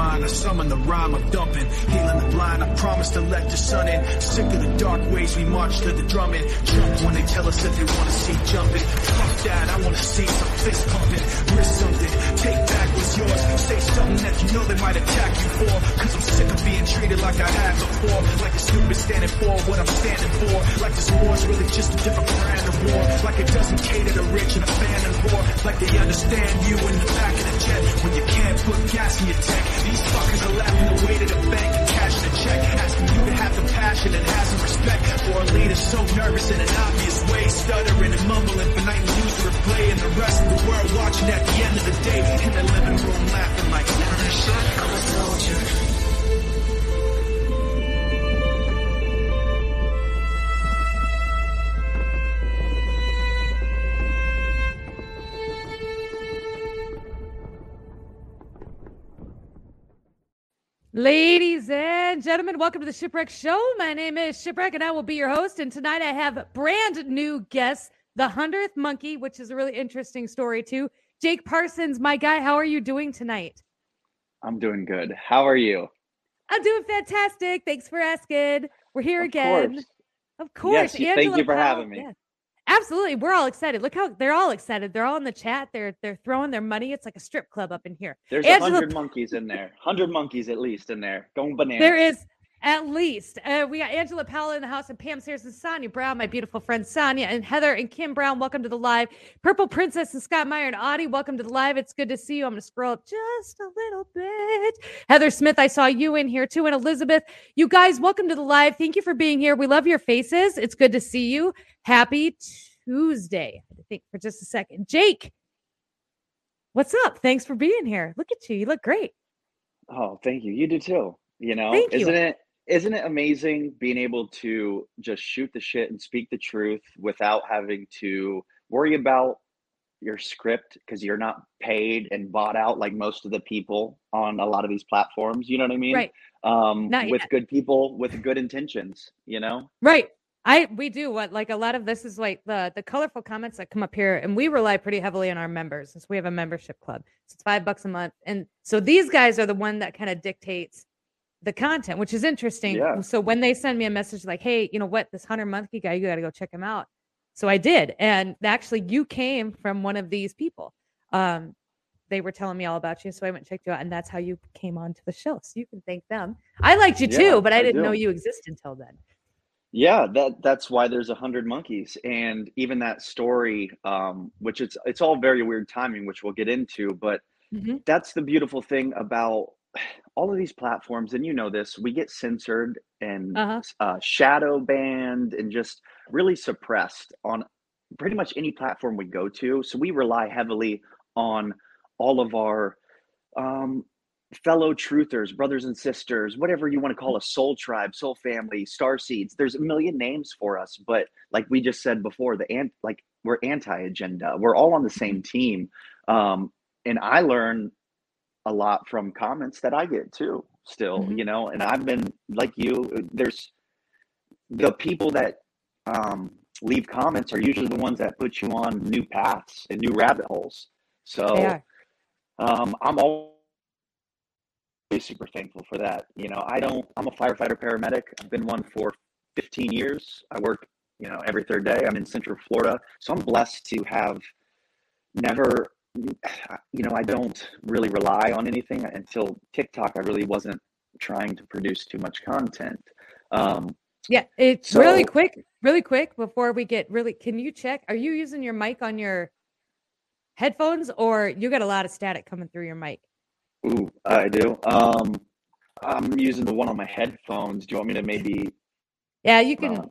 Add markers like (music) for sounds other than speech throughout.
mind, I summon the rhyme I'm dumping. Healing the blind, I promise to let the sun in. Sick of the dark ways, we march to the drumming. Jump when they tell us that they wanna see jumping. Fuck that, I wanna see some fist pumping. Risk something, take back what's yours. Say something that you know they might attack you for. Cause I'm sick of being treated like I have before. Like a stupid standing for what I'm standing for. Like this war's really just a different brand of war. Like it doesn't cater to rich and abandoned poor. Like they understand you in the back of the jet when you can't put gas in your tank. These fuckers are laughing away to the bank and cashing a check. Asking you and have some respect for a leader so nervous in an obvious way. Stuttering and mumbling for night news replay. And the rest of the world watching at the end of the day. In the living room laughing like, I'm a soldier. Ladies and gentlemen, welcome to the Shipwreck Show. My name is Shipwreck and I will be your host. And tonight I have brand new guests, the 100th Monkey, which is a really interesting story too. Jake Parsons, my guy, how are you doing tonight? I'm doing good. How are you? I'm doing fantastic. Thanks for asking. We're here Of again. course. Of course. Yes, thank you for having me. Absolutely. We're all excited. Look how they're all excited. They're all in the chat. They're they're throwing their money. It's like a strip club up in here. There's a Angela hundred monkeys in there. Hundred monkeys at least in there. Going bananas. There is at least. Uh, we got Angela Powell in the house and Pam Sears and Sonia Brown, my beautiful friend Sonia and Heather and Kim Brown. Welcome to the live. Purple Princess and Scott Meyer and Audie. Welcome to the live. It's good to see you. I'm going to scroll up just a little bit. Heather Smith, I saw you in here too. And Elizabeth, you guys, welcome to the live. Thank you for being here. We love your faces. It's good to see you. Happy Tuesday. I think for just a second. Jake, what's up? Thanks for being here. Look at you. You look great. Oh, thank you. You do too. You know, Thank isn't it isn't it amazing being able to just shoot the shit and speak the truth without having to worry about your script because you're not paid and bought out like most of the people on a lot of these platforms. You know what I mean? Right. Um, Not with yet. good people with good intentions. You know. Right. I we do what like a lot of this is like the the colorful comments that come up here, and we rely pretty heavily on our members since we have a membership club. So it's five bucks a month, and so these guys are the one that kind of dictates the content, which is interesting. Yeah. So when they send me a message like, "Hey, you know what, this hundred monkey guy, you got to go check him out," so I did, and actually, you came from one of these people. Um, they were telling me all about you, so I went and checked you out, and that's how you came onto the show. So you can thank them. I liked you Yeah, too, but I I didn't know you existed until then. Yeah, that that's why there's a hundred monkeys, and even that story, um, which it's it's all very weird timing, which we'll get into. But Mhm. that's the beautiful thing about all of these platforms, and you know this, we get censored and Uh-huh. uh, shadow banned and just really suppressed on pretty much any platform we go to. So we rely heavily on all of our um, fellow truthers, brothers and sisters, whatever you want to call a soul tribe, soul family, star seeds. There's a million names for us, but like we just said before, the ant like we're anti-agenda. We're all on the same team. Um, and I learn a lot from comments that I get too, still, Mhm. you know, and I've been like you, there's the people that um leave comments are usually the ones that put you on new paths and new rabbit holes. So um, I'm always super thankful for that. You know, I don't, I'm a firefighter paramedic. I've been one for 15 years. I work, you know, every third day. I'm in Central Florida. So I'm blessed to have never, you know, I don't really rely on anything until TikTok. I really wasn't trying to produce too much content. Um, Yeah, it's really quick, really quick before we get really. Can you check? Are you using your mic on your headphones or you got a lot of static coming through your mic? ooh, I do. Um, I'm using the one on my headphones. Do you want me to maybe? Yeah, you can. Uh,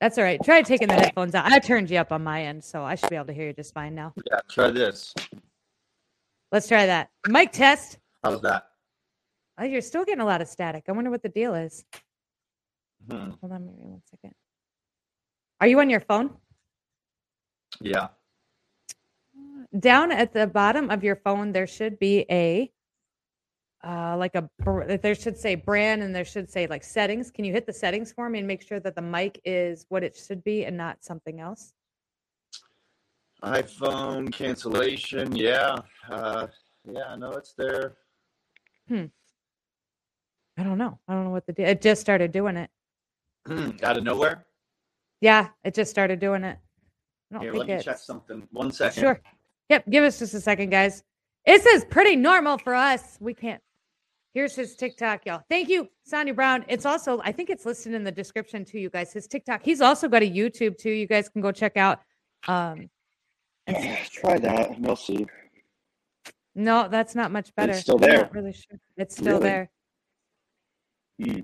That's all right. Try taking the headphones out. I turned you up on my end, so I should be able to hear you just fine now. Yeah, try this. Let's try that. Mic test. How's that? Oh, you're still getting a lot of static. I wonder what the deal is. Hmm. Hold on, maybe one second. Are you on your phone? Yeah. Down at the bottom of your phone, there should be a uh, like a there should say brand and there should say like settings. Can you hit the settings for me and make sure that the mic is what it should be and not something else? iPhone cancellation. Yeah. Uh, yeah, I know it's there. Hmm. I don't know. I don't know what the deal. It just started doing it. Out of nowhere. Yeah, it just started doing it. I don't Here, think let me it's check something. One second. sure. Yep, give us just a second, guys. This is pretty normal for us. We can't. Here's his TikTok, y'all. Thank you, Sonia Brown. It's also, I think it's listed in the description to you guys. His TikTok. He's also got a YouTube too. You guys can go check out. Um, and- Try that. and We'll see. no, that's not much better. It's still I'm there. not really sure. It's still Really? there. Hmm.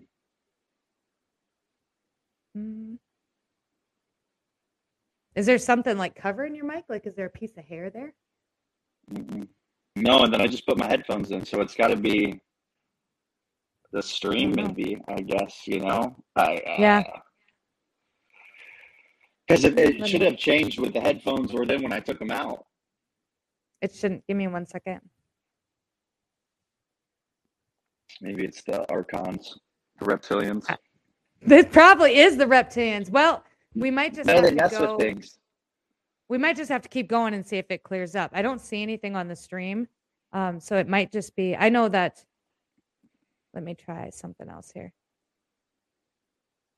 Mm. Is there something like covering your mic? Like, is there a piece of hair there? Mm-mm. No, and then I just put my headphones in, so it's got to be the stream, know. maybe. I guess you know. I uh, Yeah. Because it, it should have changed with the headphones were then when I took them out. It shouldn't. Give me one second. Maybe it's the archons, the reptilians. (laughs) This probably is the reptilians. Well, we might just No, have to mess go. with things. We might just have to keep going and see if it clears up. I don't see anything on the stream, um, so it might just be. I know that. Let me try something else here.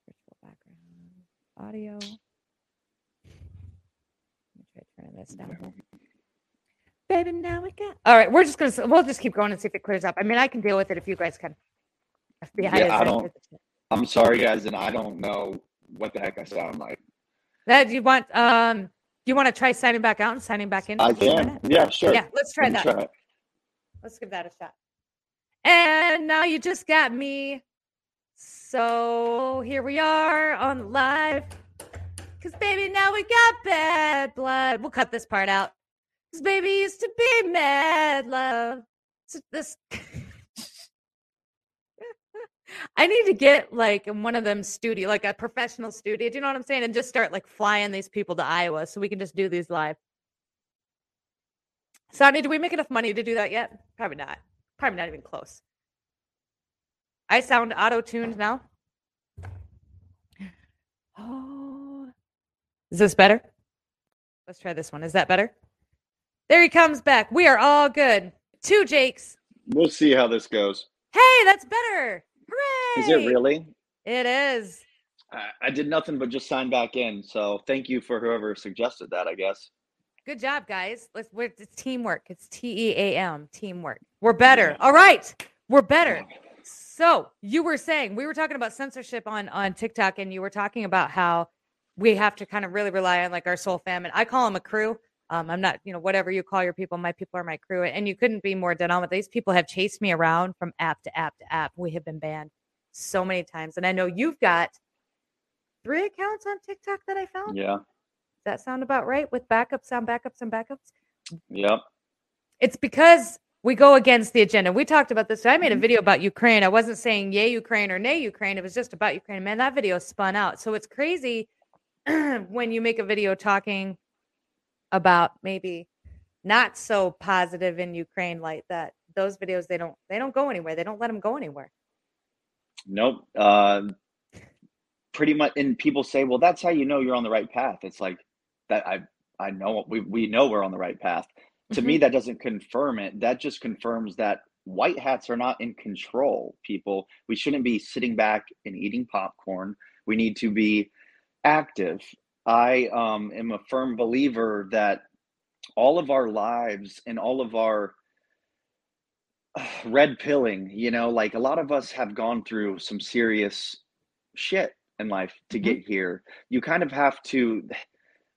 Virtual background audio. Let me try turning this down. Baby, now we got. All right, we're just gonna. We'll just keep going and see if it clears up. I mean, I can deal with it if you guys can. FBI Yeah, I don't- I'm sorry, guys, and I don't know what the heck I sound like. That you want? Um, you want to try signing back out and signing back in? I for just a can. Yeah, sure. Yeah, let's try that. try. Let's give that a shot. And now you just got me. So here we are on live. Cause baby, now we got bad blood. We'll cut this part out. Cause baby used to be mad love. So this (laughs) I need to get like in one of them studio, like a professional studio. Do you know what I'm saying? And just start like flying these people to Iowa so we can just do these live. Sonny, do we make enough money to do that yet? Probably not. Probably not even close. I sound auto tuned now. Oh, is this better? Let's try this one. Is that better? There he comes back. We are all good. Two Jakes. We'll see how this goes. Hey, that's better. Hooray! Is it really? It is. I, I did nothing but just sign back in. So thank you for whoever suggested that. I guess. Good job, guys. Let's. We're, it's teamwork. It's T E A M. Teamwork. We're better. All right, we're better. So you were saying we were talking about censorship on on TikTok, and you were talking about how we have to kind of really rely on like our soul famine. I call them a crew. Um, I'm not, you know, whatever you call your people, my people are my crew, and you couldn't be more dead on with these people have chased me around from app to app to app. We have been banned so many times, and I know you've got three accounts on TikTok that I found. Yeah. That sound about right? With backups on backups and backups Yep. it's because we go against the agenda. We talked about this. I made a Mhm. video about Ukraine. I wasn't saying yay Ukraine or nay Ukraine. It was just about Ukraine. Man, that video spun out. So it's crazy (clears throat) when you make a video talking about maybe not so positive in Ukraine like that. Those videos they don't they don't go anywhere. They don't let them go anywhere. Nope. Uh, pretty much. And people say, "Well, that's how you know you're on the right path." It's like that. I I know we we know we're on the right path. To me, that doesn't confirm it. That just confirms that white hats are not in control. People, we shouldn't be sitting back and eating popcorn. We need to be active. I um, am a firm believer that all of our lives and all of our (sighs) red pilling, you know, like a lot of us have gone through some serious shit in life to Mhm. get here. You kind of have to,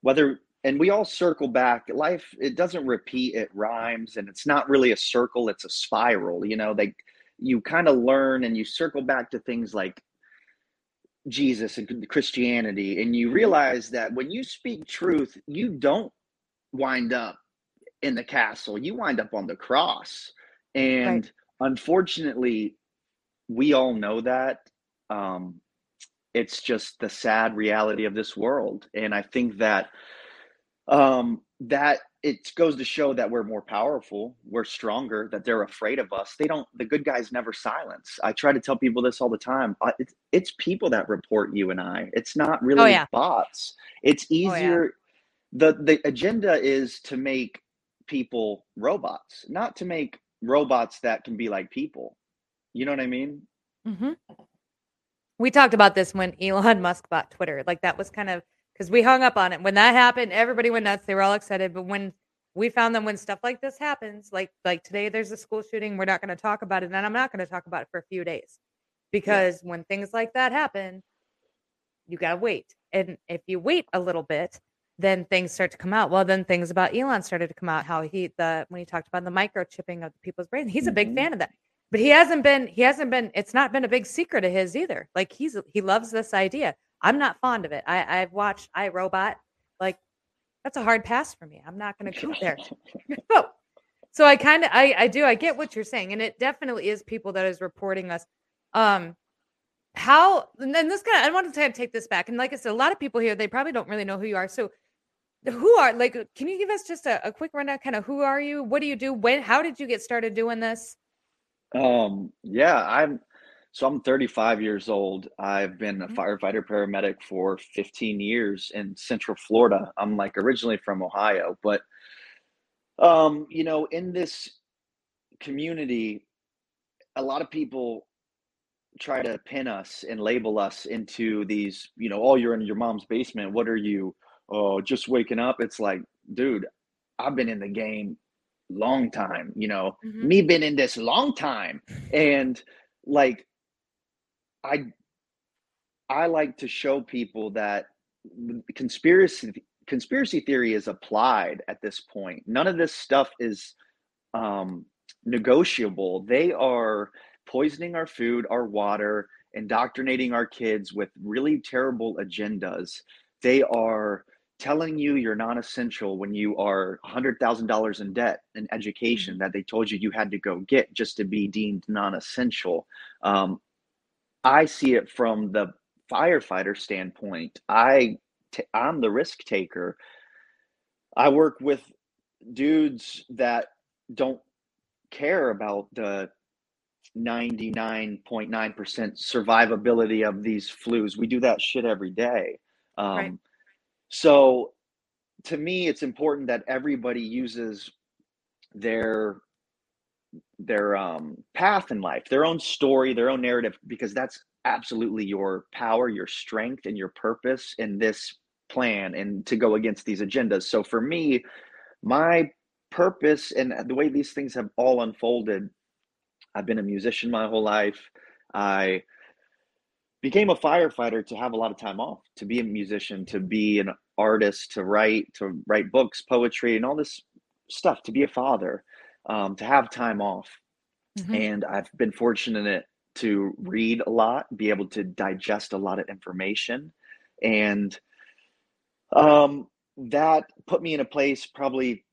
whether, and we all circle back. Life, it doesn't repeat, it rhymes, and it's not really a circle, it's a spiral, you know, like you kind of learn and you circle back to things like Jesus and Christianity, and you realize that when you speak truth, you don't wind up in the castle, you wind up on the cross. And unfortunately, we all know that. Um, it's just the sad reality of this world. And I think that um, that it goes to show that we're more powerful, we're stronger, that they're afraid of us. They don't. The good guys never silence. I try to tell people this all the time. It's it's people that report you and I. It's not really Oh, yeah. bots. It's Oh, yeah. easier. the The agenda is to make people robots, not to make robots that can be like people. You know what I mean? hmm We talked about this when Elon (laughs) Musk bought Twitter. Like that was kind of because we hung up on it when that happened. Everybody went nuts. They were all excited. But when we found them when stuff like this happens, like like today, there's a school shooting. We're not going to talk about it, and I'm not going to talk about it for a few days because when things like that happen, you got to wait. And if you wait a little bit, then things start to come out. Well, then things about Elon started to come out. How he the when he talked about the microchipping of the people's brains, he's a big Mhm. fan of that. But he hasn't been. He hasn't been. It's not been a big secret of his either. Like he's he loves this idea. I'm not fond of it. I I've watched iRobot. Like that's a hard pass for me. I'm not going to go there. (laughs) No. So I kind of I I do I get what you're saying, and it definitely is people that is reporting us. Um, how and then this kind of I want to kind of take this back, and like I said, a lot of people here they probably don't really know who you are. So who are like? Can you give us just a, a quick rundown? Kind of who are you? What do you do? When? How did you get started doing this? Um, yeah, I'm so I'm 35 years old. I've been a Mhm. firefighter paramedic for 15 years in Central Florida. I'm like originally from Ohio, but um, you know, in this community, a lot of people try to pin us and label us into these, you know, oh, you're in your mom's basement. What are you? Oh, just waking up. It's like, dude, I've been in the game long time, you know, Mhm. me been in this long time. And like I I like to show people that conspiracy conspiracy theory is applied at this point. None of this stuff is um negotiable. They are poisoning our food, our water, indoctrinating our kids with really terrible agendas. They are telling you you're non essential when you are $100,000 in debt in education that they told you you had to go get just to be deemed non essential. Um, I see it from the firefighter standpoint. I t- I'm the risk taker. I work with dudes that don't care about the 99.9% survivability of these flus. We do that shit every day. Um, Right. So to me, it's important that everybody uses their their um, path in life, their own story, their own narrative, because that's absolutely your power, your strength, and your purpose in this plan and to go against these agendas. So for me, my purpose and the way these things have all unfolded, I've been a musician my whole life. I became a firefighter to have a lot of time off, to be a musician, to be an artist, to write, to write books, poetry, and all this stuff, to be a father, um, to have time off. Mhm. And I've been fortunate to read a lot, be able to digest a lot of information. And um, that put me in a place probably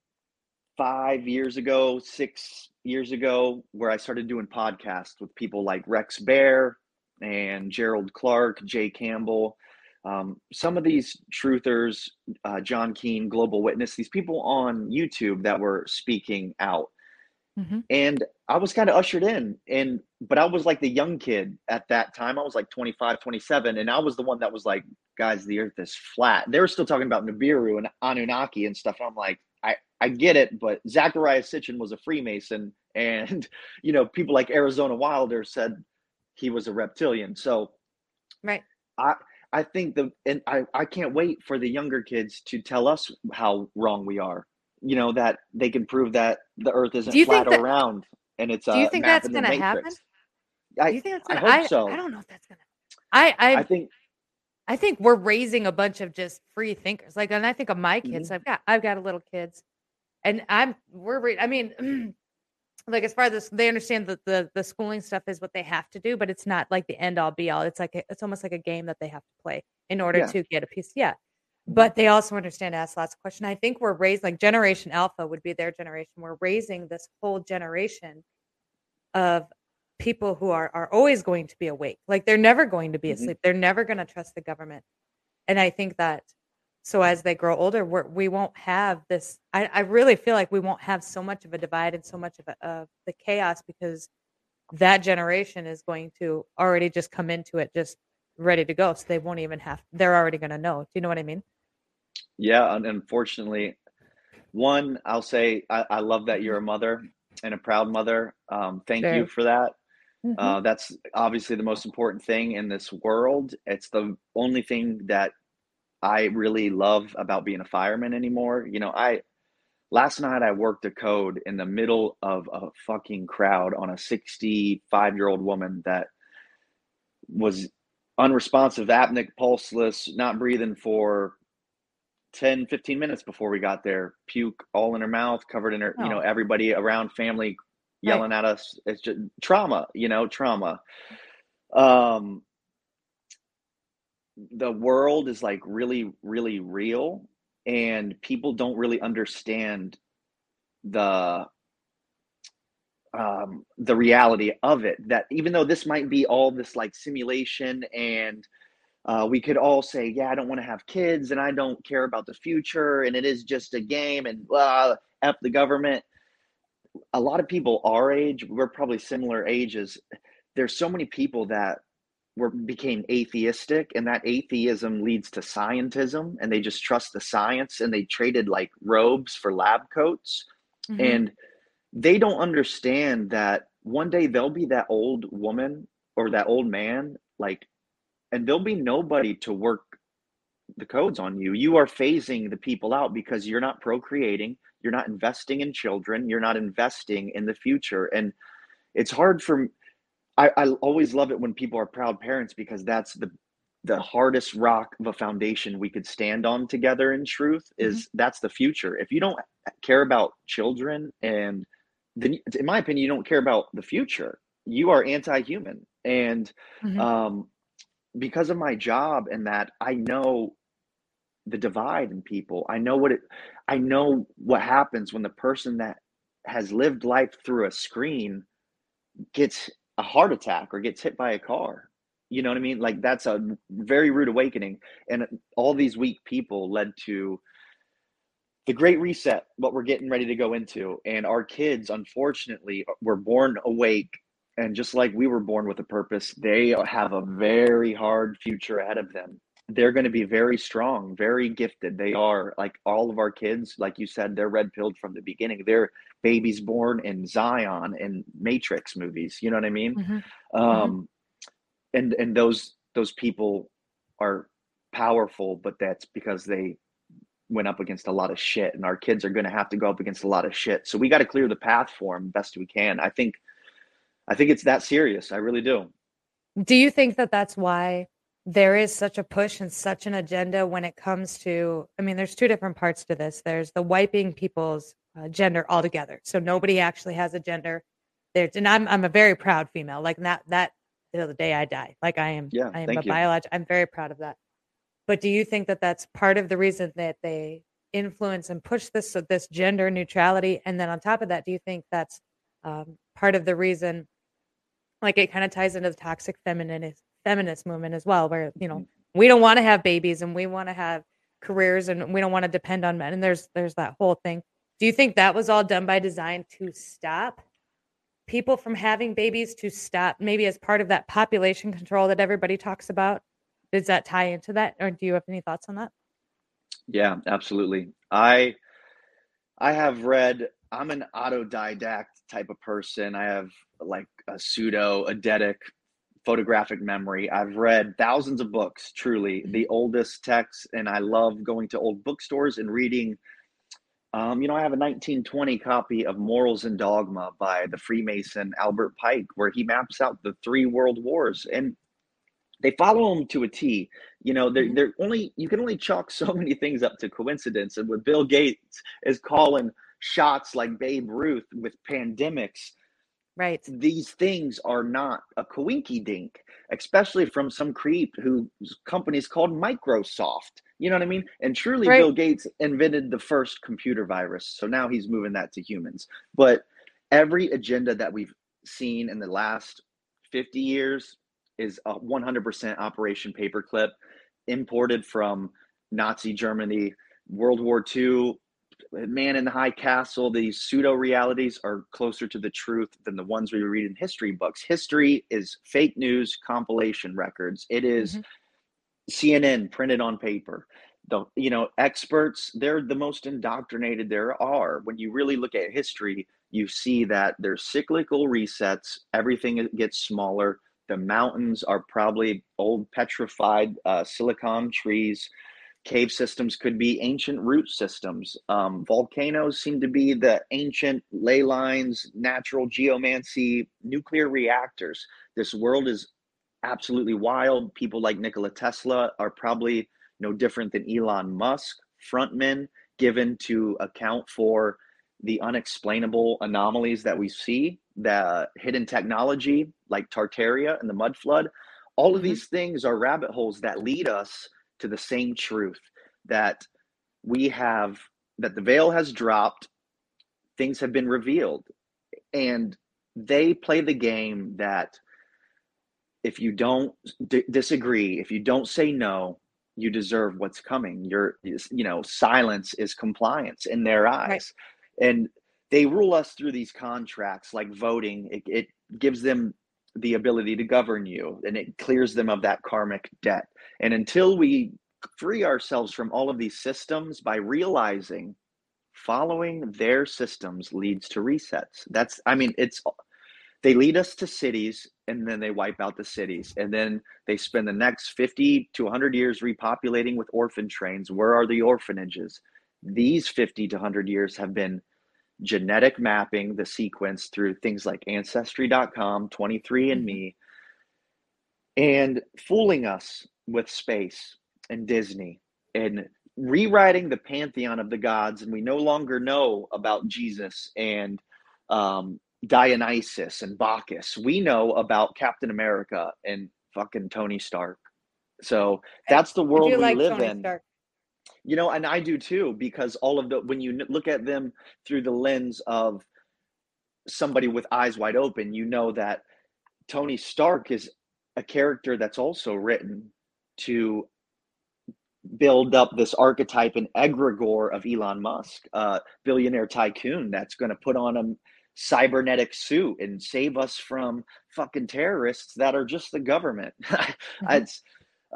five years ago, six years ago, where I started doing podcasts with people like Rex Bear and Gerald Clark, Jay Campbell. Um, some of these truthers, uh, John Keane, Global Witness, these people on YouTube that were speaking out. Mhm. And I was kind of ushered in. And, but I was like the young kid at that time. I was like 25, 27. And I was the one that was like, guys, the earth is flat. They were still talking about Nibiru and Anunnaki and stuff. And I'm like, I, I get it, but Zecharia Sitchin was a Freemason. (laughs) And, you know, people like Arizona Wilder said he was a reptilian. So Right. I, I think the, and I, I can't wait for the younger kids to tell us how wrong we are. You know, that they can prove that the earth isn't Do you think flat that- or round and it's Do you think that's in the gonna happen? matrix. Do I, you think that's I gonna, hope I, so. I don't know if that's gonna. I I I think I think we're raising a bunch of just free thinkers. Like, and I think of my Mm-hmm. kids. I've got I've got a little kids, and I'm we're. I mean, (clears throat) like as far as this, they understand that the the schooling stuff is what they have to do, but it's not like the end all be all. It's like a, it's almost like a game that they have to play in order Yeah. to get a piece. Yeah. But they also understand ask lots of questions. I think we're raised like Generation Alpha would be their generation. We're raising this whole generation of people who are are always going to be awake. Like they're never going to be Mhm. asleep. They're never going to trust the government. And I think that so as they grow older, we're, we won't have this. I, I really feel like we won't have so much of a divide and so much of, a, of the chaos because that generation is going to already just come into it just ready to go. So they won't even have. They're already going to know. Do you know what I mean? Yeah, and unfortunately, one, I'll say I, I love that you're a mother and a proud mother. Um, thank Very. you for that. Mhm. Uh, that's obviously the most important thing in this world. It's the only thing that I really love about being a fireman anymore. You know, I last night I worked a code in the middle of a fucking crowd on a 65 year old woman that was unresponsive, apneic, pulseless, not breathing for 10, 15 minutes before we got there. Puke all in her mouth, covered in her, you know, Oh. everybody around family yelling at us. It's just trauma, you know, trauma. Um, the world is like really, really real, and people don't really understand the um, the reality of it. That even though this might be all this like simulation, and uh, we could all say, "Yeah, I don't want to have kids, and I don't care about the future, and it is just a game," and uh, f the government. A lot of people our age, we're probably similar ages. There's so many people that were became atheistic and that atheism leads to scientism and they just trust the science and they traded like robes for lab coats. Mhm. and they don't understand that one day there'll be that old woman or that old man like and there'll be nobody to work the codes on you. You are phasing the people out because you're not procreating you're not investing in children you're not investing in the future. And it's hard for I, I always love it when people are proud parents because that's the the hardest rock of a foundation we could stand on together in truth is that's the future. If you don't care about children and then in my opinion you don't care about the future. You are anti-human. And Mhm. um, because of my job and that i know the divide in people. I know what it i know what happens when the person that has lived life through a screen gets a heart attack or gets hit by a car. You know what i mean? Like that's a very rude awakening. And all these weak people led to the great reset what we're getting ready to go into. And our kids unfortunately uh, were born awake. And just like we were born with a purpose they have a very hard future ahead of them they're going to be very strong very gifted. They are like all of our kids like you said they're red pilled from the beginning. They're babies born in zion and matrix movies you know what i mean? Mhm. um and and those those people are powerful but that's because they went up against a lot of shit and our kids are going to have to go up against a lot of shit. So we got to clear the path for them best we can. I think i think it's that serious. I really do. Do you think that that's why there is such a push and such an agenda when it comes to? I mean, there's two different parts to this. There's the wiping people's uh, gender altogether, so nobody actually has a gender. There's, and I'm I'm a very proud female. Like that that till the day I die. Like I am. Yeah, I am a biologist. I'm very proud of that. But do you think that that's part of the reason that they influence and push this so this gender neutrality? And then on top of that, do you think that's um, part of the reason? Like it kind of ties into the toxic feminist feminist movement as well, where you know mm. we don't want to have babies and we want to have careers and we don't want to depend on men. And there's there's that whole thing. Do you think that was all done by design to stop people from having babies to stop maybe as part of that population control that everybody talks about? Does that tie into that, or do you have any thoughts on that? Yeah, absolutely. I I have read I'm an autodidact type of person. I have like a pseudo eidetic photographic memory. I've read thousands of books, truly, the oldest texts, and I love going to old bookstores and reading. Um, you know, I have a 1920 copy of Morals and Dogma by the Freemason Albert Pike, where he maps out the three world wars. And they follow them to a T. You know, they're, Mhm. they're only you can only chalk so (laughs) many things up to coincidence. And when Bill Gates is calling shots like Babe Ruth with pandemics, Right. these things are not a coinky dink, especially from some creep whose company is called Microsoft. You know what I mean? And truly, Right. Bill Gates invented the first computer virus. So now he's moving that to humans. But every agenda that we've seen in the last 50 years is a 100% Operation Paperclip imported from Nazi Germany, World War II, Man in the High Castle. These pseudo realities are closer to the truth than the ones we read in history books. History is fake news compilation records. It is Mhm. CNN printed on paper. The you know experts they're the most indoctrinated there are. When you really look at history, you see that there's cyclical resets. Everything gets smaller. The mountains are probably old petrified uh, silicon trees. Cave systems could be ancient root systems. Um, volcanoes seem to be the ancient ley lines, natural geomancy, nuclear reactors. This world is absolutely wild. People like Nikola Tesla are probably no different than Elon Musk, frontmen given to account for the unexplainable anomalies that we see, the hidden technology like Tartaria and the mud flood. All of Mhm. these things are rabbit holes that lead us to the same truth that we have, that the veil has dropped, things have been revealed. And they play the game that if you don't d- disagree, if you don't say no, you deserve what's coming. Your, you know, silence is compliance in their eyes, and they rule us through these contracts like voting. It, it gives them the ability to govern you, and it clears them of that karmic debt. And until we free ourselves from all of these systems by realizing following their systems leads to resets. That's, I mean, it's they lead us to cities and then they wipe out the cities and then they spend the next 50 to 100 years repopulating with orphan trains where are the orphanages these 50 to 100 years have been genetic mapping the sequence through things like ancestry.com 23andme and fooling us with space and disney and rewriting the pantheon of the gods and we no longer know about jesus and um, Dionysus and Bacchus. We know about Captain America and fucking Tony Stark. So that's the world we like live Tony in. Stark. You know, and I do too, because all of the when you look at them through the lens of somebody with eyes wide open, you know that Tony Stark is a character that's also written to build up this archetype and egregore of Elon Musk, uh, billionaire tycoon that's going to put on a cybernetic suit and save us from fucking terrorists that are just the government. (laughs) It's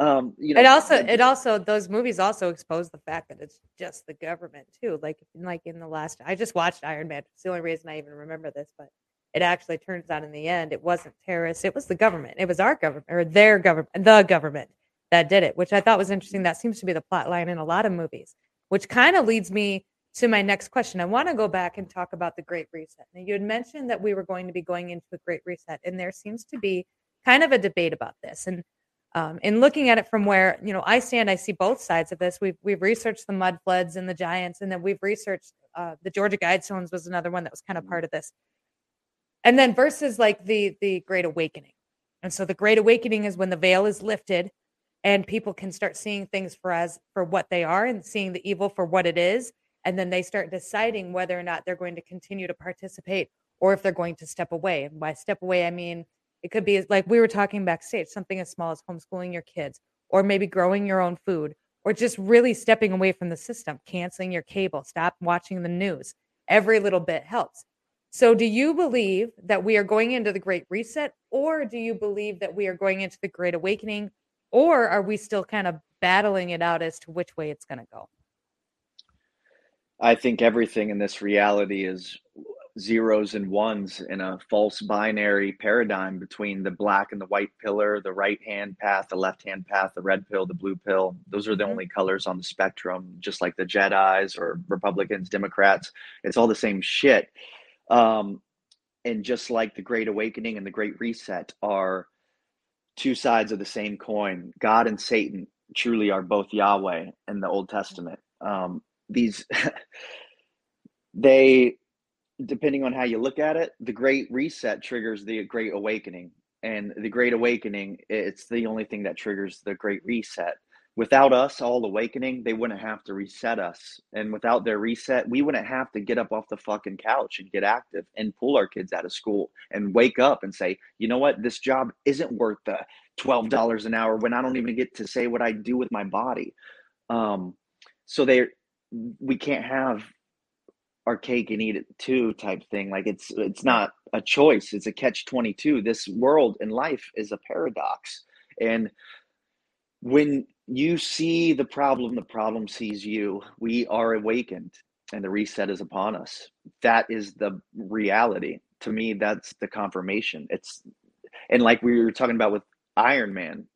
um, you know. It also, it- it also, those movies also expose the fact that it's just the government too. Like, like in the last, I just watched Iron Man. It's the only reason I even remember this, but it actually turns out in the end, it wasn't terrorists. It was the government. It was our government or their government, the government that did it, which I thought was interesting. That seems to be the plot line in a lot of movies, which kind of leads me to my next question. I want to go back and talk about the Great Reset. Now, you had mentioned that we were going to be going into a Great Reset, and there seems to be kind of a debate about this. And um, in looking at it from where you know I stand, I see both sides of this. We've we've researched the mud floods and the giants, and then we've researched uh, the Georgia Guidestones was another one that was kind of part of this. And then versus like the the Great Awakening, and so the Great Awakening is when the veil is lifted, and people can start seeing things for as for what they are, and seeing the evil for what it is, and then they start deciding whether or not they're going to continue to participate or if they're going to step away. And by step away, I mean it could be like we were talking backstage, something as small as homeschooling your kids, or maybe growing your own food, or just really stepping away from the system, canceling your cable, stop watching the news. Every little bit helps. So, do you believe that we are going into the Great Reset, or do you believe that we are going into the Great Awakening, or are we still kind of battling it out as to which way it's going to go? I think everything in this reality is zeros and ones in a false binary paradigm between the black and the white pillar, the right hand path, the left hand path, the red pill, the blue pill. Those are the Mhm. only colors on the spectrum, just like the Jedi's or Republicans, Democrats. It's all the same shit. Um, and just like the Great Awakening and the Great Reset are two sides of the same coin. God and Satan truly are both Yahweh in the Old Testament. Um, these (laughs) they depending on how you look at it the great reset triggers the great awakening and the great awakening it's the only thing that triggers the great reset. Without us all awakening they wouldn't have to reset us and without their reset we wouldn't have to get up off the fucking couch and get active and pull our kids out of school and wake up and say you know what? This job isn't worth the $12 an hour when i don't even get to say what i do with my body. Um, so they we can't have our cake and eat it too type thing. Like it's it's not a choice. It's a catch twenty two. This world and life is a paradox, and when you see the problem, the problem sees you. We are awakened, and the reset is upon us. That is the reality. To me, that's the confirmation. It's and like we were talking about with Iron Man,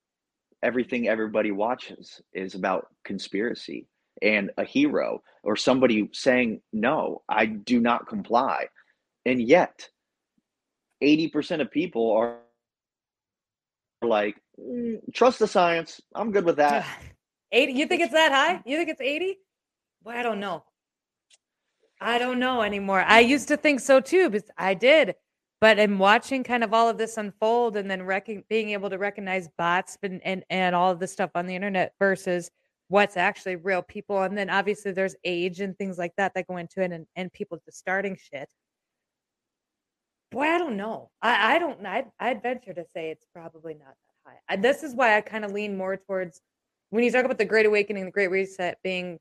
everything everybody watches is about conspiracy and a hero or somebody saying, No, I do not comply. And yet, 80% of people are like, mm, Trust the science. I'm good with that. (sighs) 80 you think it's that high you think it's 80 well i don't know i don't know anymore i used to think so too because i did but in watching kind of all of this unfold and then rec- being able to recognize bots and, and and all of this stuff on the internet versus what's actually real people and then obviously there's age and things like that that go into it and, and people just starting shit boy i don't know i, I don't I'd, I'd venture to say it's probably not that high I, this is why i kind of lean more towards when you talk about the great awakening the great reset being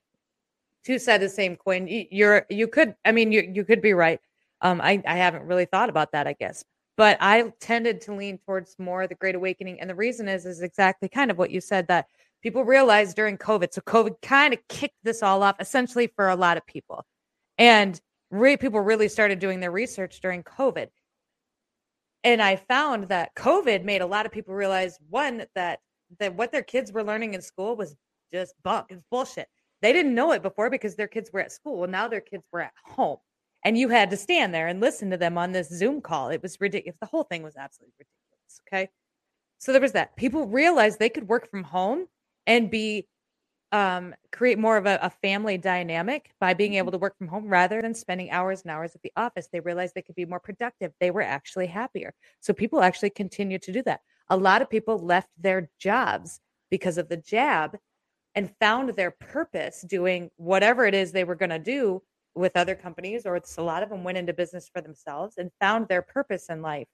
two sides of the same coin you, you're you could i mean you, you could be right um, I, I haven't really thought about that, I guess. But I tended to lean towards more the Great Awakening. And the reason is, is exactly kind of what you said that people realized during COVID. So COVID kind of kicked this all off essentially for a lot of people. And re- people really started doing their research during COVID. And I found that COVID made a lot of people realize one, that that what their kids were learning in school was just bunk. It's bullshit. They didn't know it before because their kids were at school. Now their kids were at home and you had to stand there and listen to them on this Zoom call. It was ridiculous. The whole thing was absolutely ridiculous. Okay. So there was that. People realized they could work from home and be um, create more of a, a, family dynamic by being able Mm-hmm. to work from home rather than spending hours and hours at the office. They realized they could be more productive. They were actually happier. So people actually continue to do that. A lot of people left their jobs because of the jab and found their purpose doing whatever it is they were going to do with other companies, or it's a lot of them went into business for themselves and found their purpose in life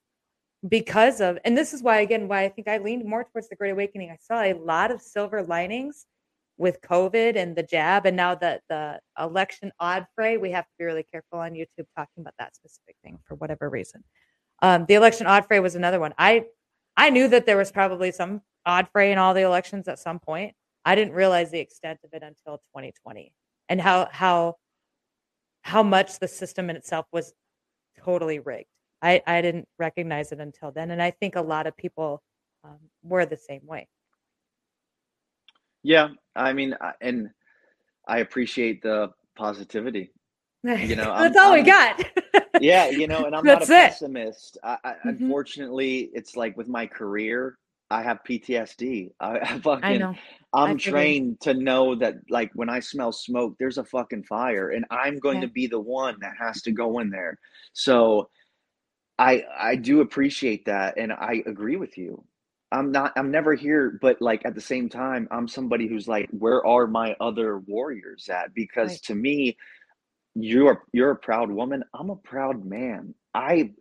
because of, and this is why, again, why I think I leaned more towards the Great Awakening. I saw a lot of silver linings with COVID and the jab, and now the the election odd fray. We have to be really careful on YouTube talking about that specific thing for whatever reason. Um, the election odd fray was another one. I I knew that there was probably some odd fray in all the elections at some point. I didn't realize the extent of it until 2020 and how how how much the system in itself was totally rigged. I, I didn't recognize it until then. And I think a lot of people um, were the same way. Yeah, I mean, I- and I appreciate the positivity. (laughs) You know, I'm- that's all we I'm- got. (laughs) Yeah, you know, and I'm not a it. pessimist. I, I, Mhm. Unfortunately, it's like with my career, I have PTSD. (laughs) I, I fucking, I I'm figured. trained to know that, like, when I smell smoke, there's a fucking fire, and I'm going Yeah. to be the one that has to go in there. So, I I do appreciate that, and I agree with you. I'm not. I'm never here, but like at the same time, I'm somebody who's like, where are my other warriors at? Because Right. to me, you're you're a proud woman. I'm a proud man. I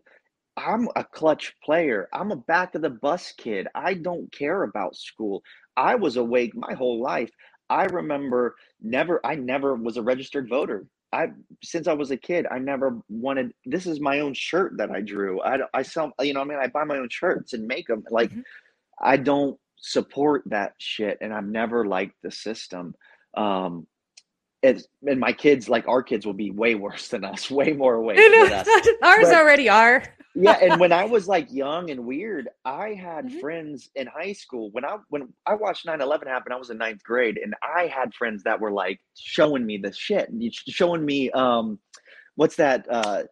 I'm a clutch player. I'm a back of the bus kid. I don't care about school. I was awake my whole life. I remember never I never was a registered voter. I since I was a kid, I never wanted this is my own shirt that I drew. I I sell, you know, I mean, I buy my own shirts and make them. Like Mhm. I don't support that shit and I've never liked the system. Um it's, and my kids, like our kids, will be way worse than us, (laughs) way more away. You know, than us (laughs) ours But- already are. Yeah and when i (laughs) was like young and weird i had Mhm. friends in high school when i when i watched 9-11 happen i was in ninth grade and i had friends that were like showing me the shit showing me um what's that uh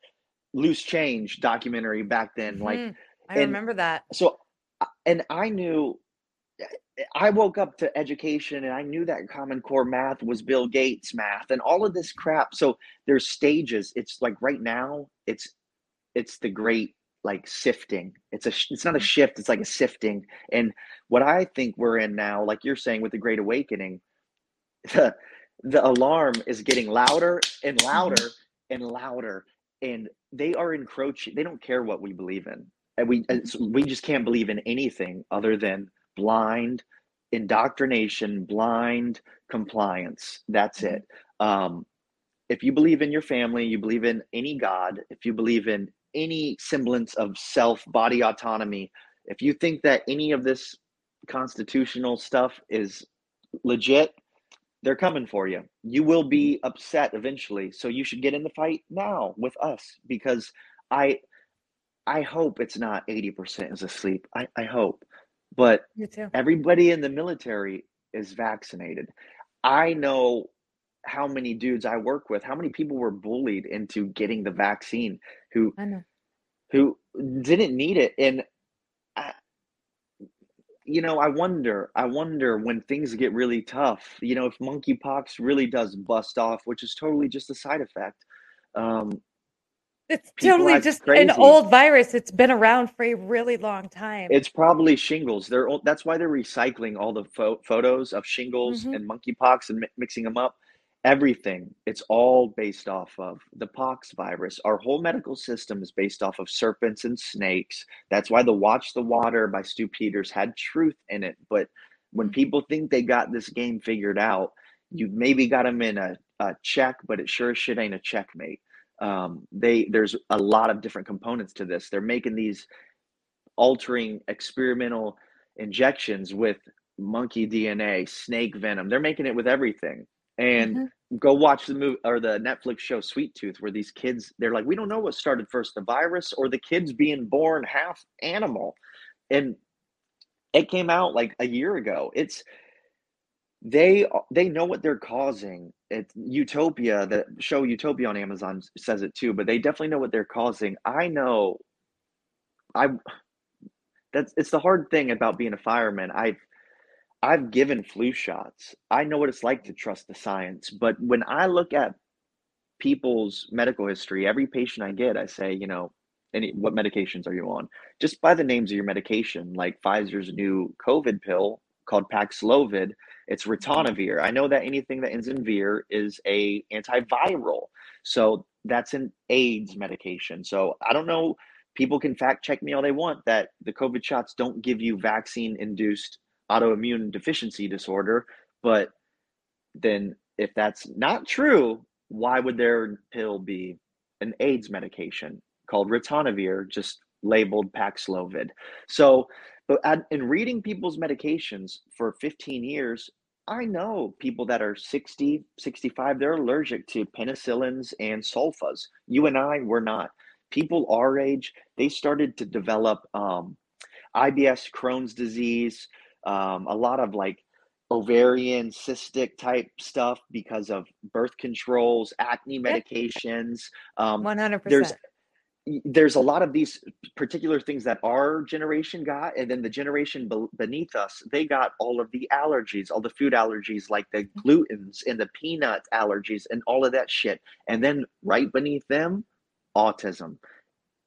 loose change documentary back then like Mhm. I and- remember that. so and i knew i woke up to education and i knew that common core math was bill gates math and all of this crap so there's stages it's like right now it's it's the great like sifting it's a it's not a shift it's like a sifting and what i think we're in now like you're saying with the great awakening (laughs) the, the alarm is getting louder and louder and louder and they are encroaching they don't care what we believe in and we we just can't believe in anything other than blind indoctrination, blind compliance. That's Mhm. it. Um, if you believe in your family, you believe in any God, if you believe in any semblance of self, body autonomy, if you think that any of this constitutional stuff is legit, they're coming for you. You will be mm. upset eventually. So you should get in the fight now with us because I I hope it's not 80% is asleep. I, I hope. But everybody in the military is vaccinated. I know how many dudes I work with, how many people were bullied into getting the vaccine who I know. who didn't need it and I, you know, I wonder, I wonder when things get really tough, you know, if monkeypox really does bust off, which is totally just a side effect. Um, It's totally just crazy. an old virus. It's been around for a really long time. it's probably shingles. They're that's why they're recycling all the pho- photos of shingles Mhm. and monkeypox and mi- mixing them up. Everything. It's all based off of the pox virus. Our whole medical system is based off of serpents and snakes. That's why the Watch the Water by Stew Peters had truth in it. But when Mhm. people think they got this game figured out, you maybe got them in a, a check, but it sure as shit ain't a checkmate. Um, they there's a lot of different components to this. They're making these altering experimental injections with monkey DNA, snake venom. They're making it with everything. And Mhm. go watch the movie or the Netflix show Sweet Tooth, where these kids they're like, we don't know what started first, the virus or the kids being born half animal. And it came out like a year ago. It's they they know what they're causing. It's Utopia, the show Utopia on Amazon says it too, but they definitely know what they're causing. I know I that's it's the hard thing about being a fireman. I've I've given flu shots. I know what it's like to trust the science, but when I look at people's medical history, every patient I get, I say, you know, any what medications are you on? Just by the names of your medication, like Pfizer's new COVID pill called Paxlovid, it's mm-hmm. ritonavir. I know that anything that ends in vir is a antiviral. So that's an AIDS medication. So I don't know. People can fact check me all they want that the COVID shots don't give you vaccine induced autoimmune deficiency disorder. But then if that's not true, why would their pill be an AIDS medication called ritonavir, just labeled Paxlovid? So, but in reading people's medications for 15 years, I know people that are 60, 65, they're allergic to penicillins and sulfas. You and I were not. People our age, they started to develop um, IBS, Crohn's disease, um, a lot of like ovarian cystic type stuff because of birth controls, acne medications. Um, One hundred there's there's a lot of these particular things that our generation got and then the generation be- beneath us they got all of the allergies all the food allergies like the glutens and the peanut allergies and all of that shit. And then right beneath them autism.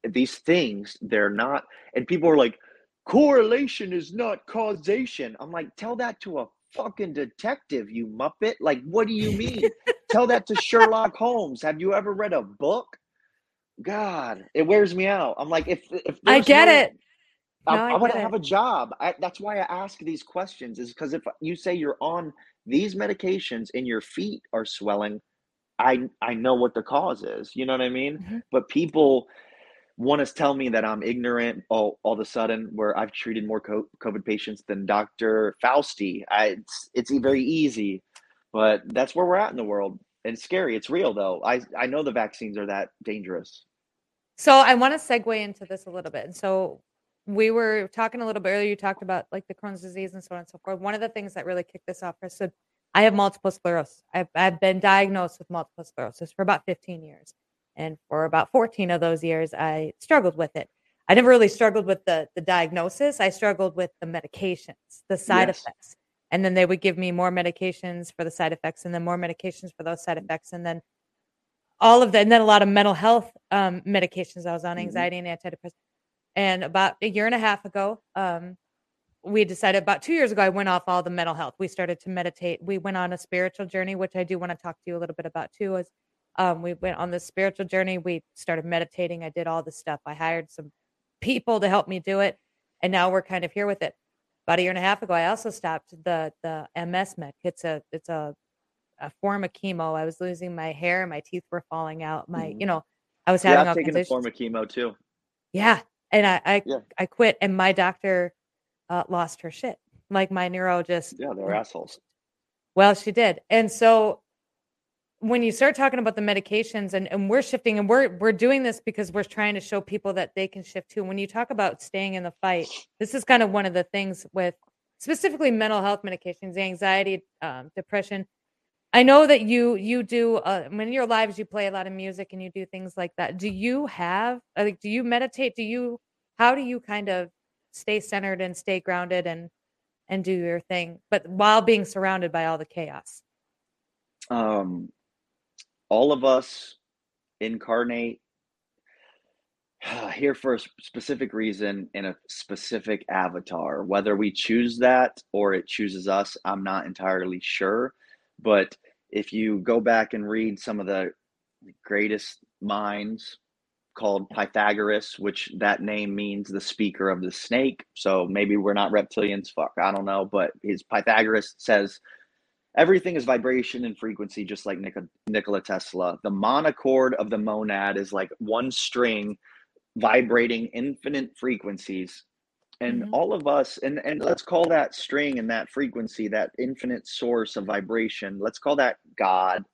These things they're not and people are like correlation is not causation i'm like tell that to a fucking detective you muppet like what do you (laughs) mean tell that to sherlock holmes have you ever read a book God, it wears me out. I'm like, if if I get no- it. I, No, I I want to have a job. I, that's why I ask these questions. Is because if you say you're on these medications and your feet are swelling, I I know what the cause is. You know what I mean? Mhm. But people want to tell me that I'm ignorant all, all of a sudden, where I've treated more COVID patients than Dr. Fauci. I, it's it's very easy, but that's where we're at in the world. And it's scary. It's real though. I I know the vaccines are that dangerous. So I want to segue into this a little bit. And so we were talking a little bit earlier. You talked about like the Crohn's disease and so on and so forth. One of the things that really kicked this off is so I have multiple sclerosis. I've, I've been diagnosed with multiple sclerosis for about 15 years. And for about 14 of those years, I struggled with it. I never really struggled with the, the diagnosis. I struggled with the medications, the side Yes. effects. And then they would give me more medications for the side effects and then more medications for those side effects. And then all of that, and then a lot of mental health um, medications. I was on Mhm. anxiety and antidepressants. And about a year and a half ago, um, we decided about two years ago, I went off all the mental health. We started to meditate. We went on a spiritual journey, which I do want to talk to you a little bit about too. Is um, we went on this spiritual journey. We started meditating. I did all this stuff. I hired some people to help me do it, and now we're kind of here with it. about a year and a half ago, I also stopped the the MS mic. It's a it's a a form of chemo. I was losing my hair, my teeth were falling out. My, Mhm. you know, I was Yeah, having I've all taken a form of chemo too. yeah, and I I, Yeah. I quit, and my doctor uh, lost her shit. Like my neuro just Yeah, they're assholes. well, she did. And so when you start talking about the medications and, and we're shifting and we're we're doing this because we're trying to show people that they can shift too. When you talk about staying in the fight, this is kind of one of the things with specifically mental health medications, anxiety, um, depression. I know that you you do uh, when in your lives you play a lot of music and you do things like that. Do you have like do you meditate? Do you how do you kind of stay centered and stay grounded and and do your thing, but while being surrounded by all the chaos? Um, all of us incarnate (sighs) here for a specific reason in a specific avatar. Whether we choose that or it chooses us, I'm not entirely sure. But if you go back and read some of the greatest minds called Pythagoras, which that name means the speaker of the snake. So maybe we're not reptilians, fuck, I don't know. But his Pythagoras says everything is vibration and frequency, just like Nik- Nikola Tesla. The monochord of the monad is like one string vibrating infinite frequencies. And Mhm. all of us, and, and let's call that string and that frequency, that infinite source of vibration, let's call that God.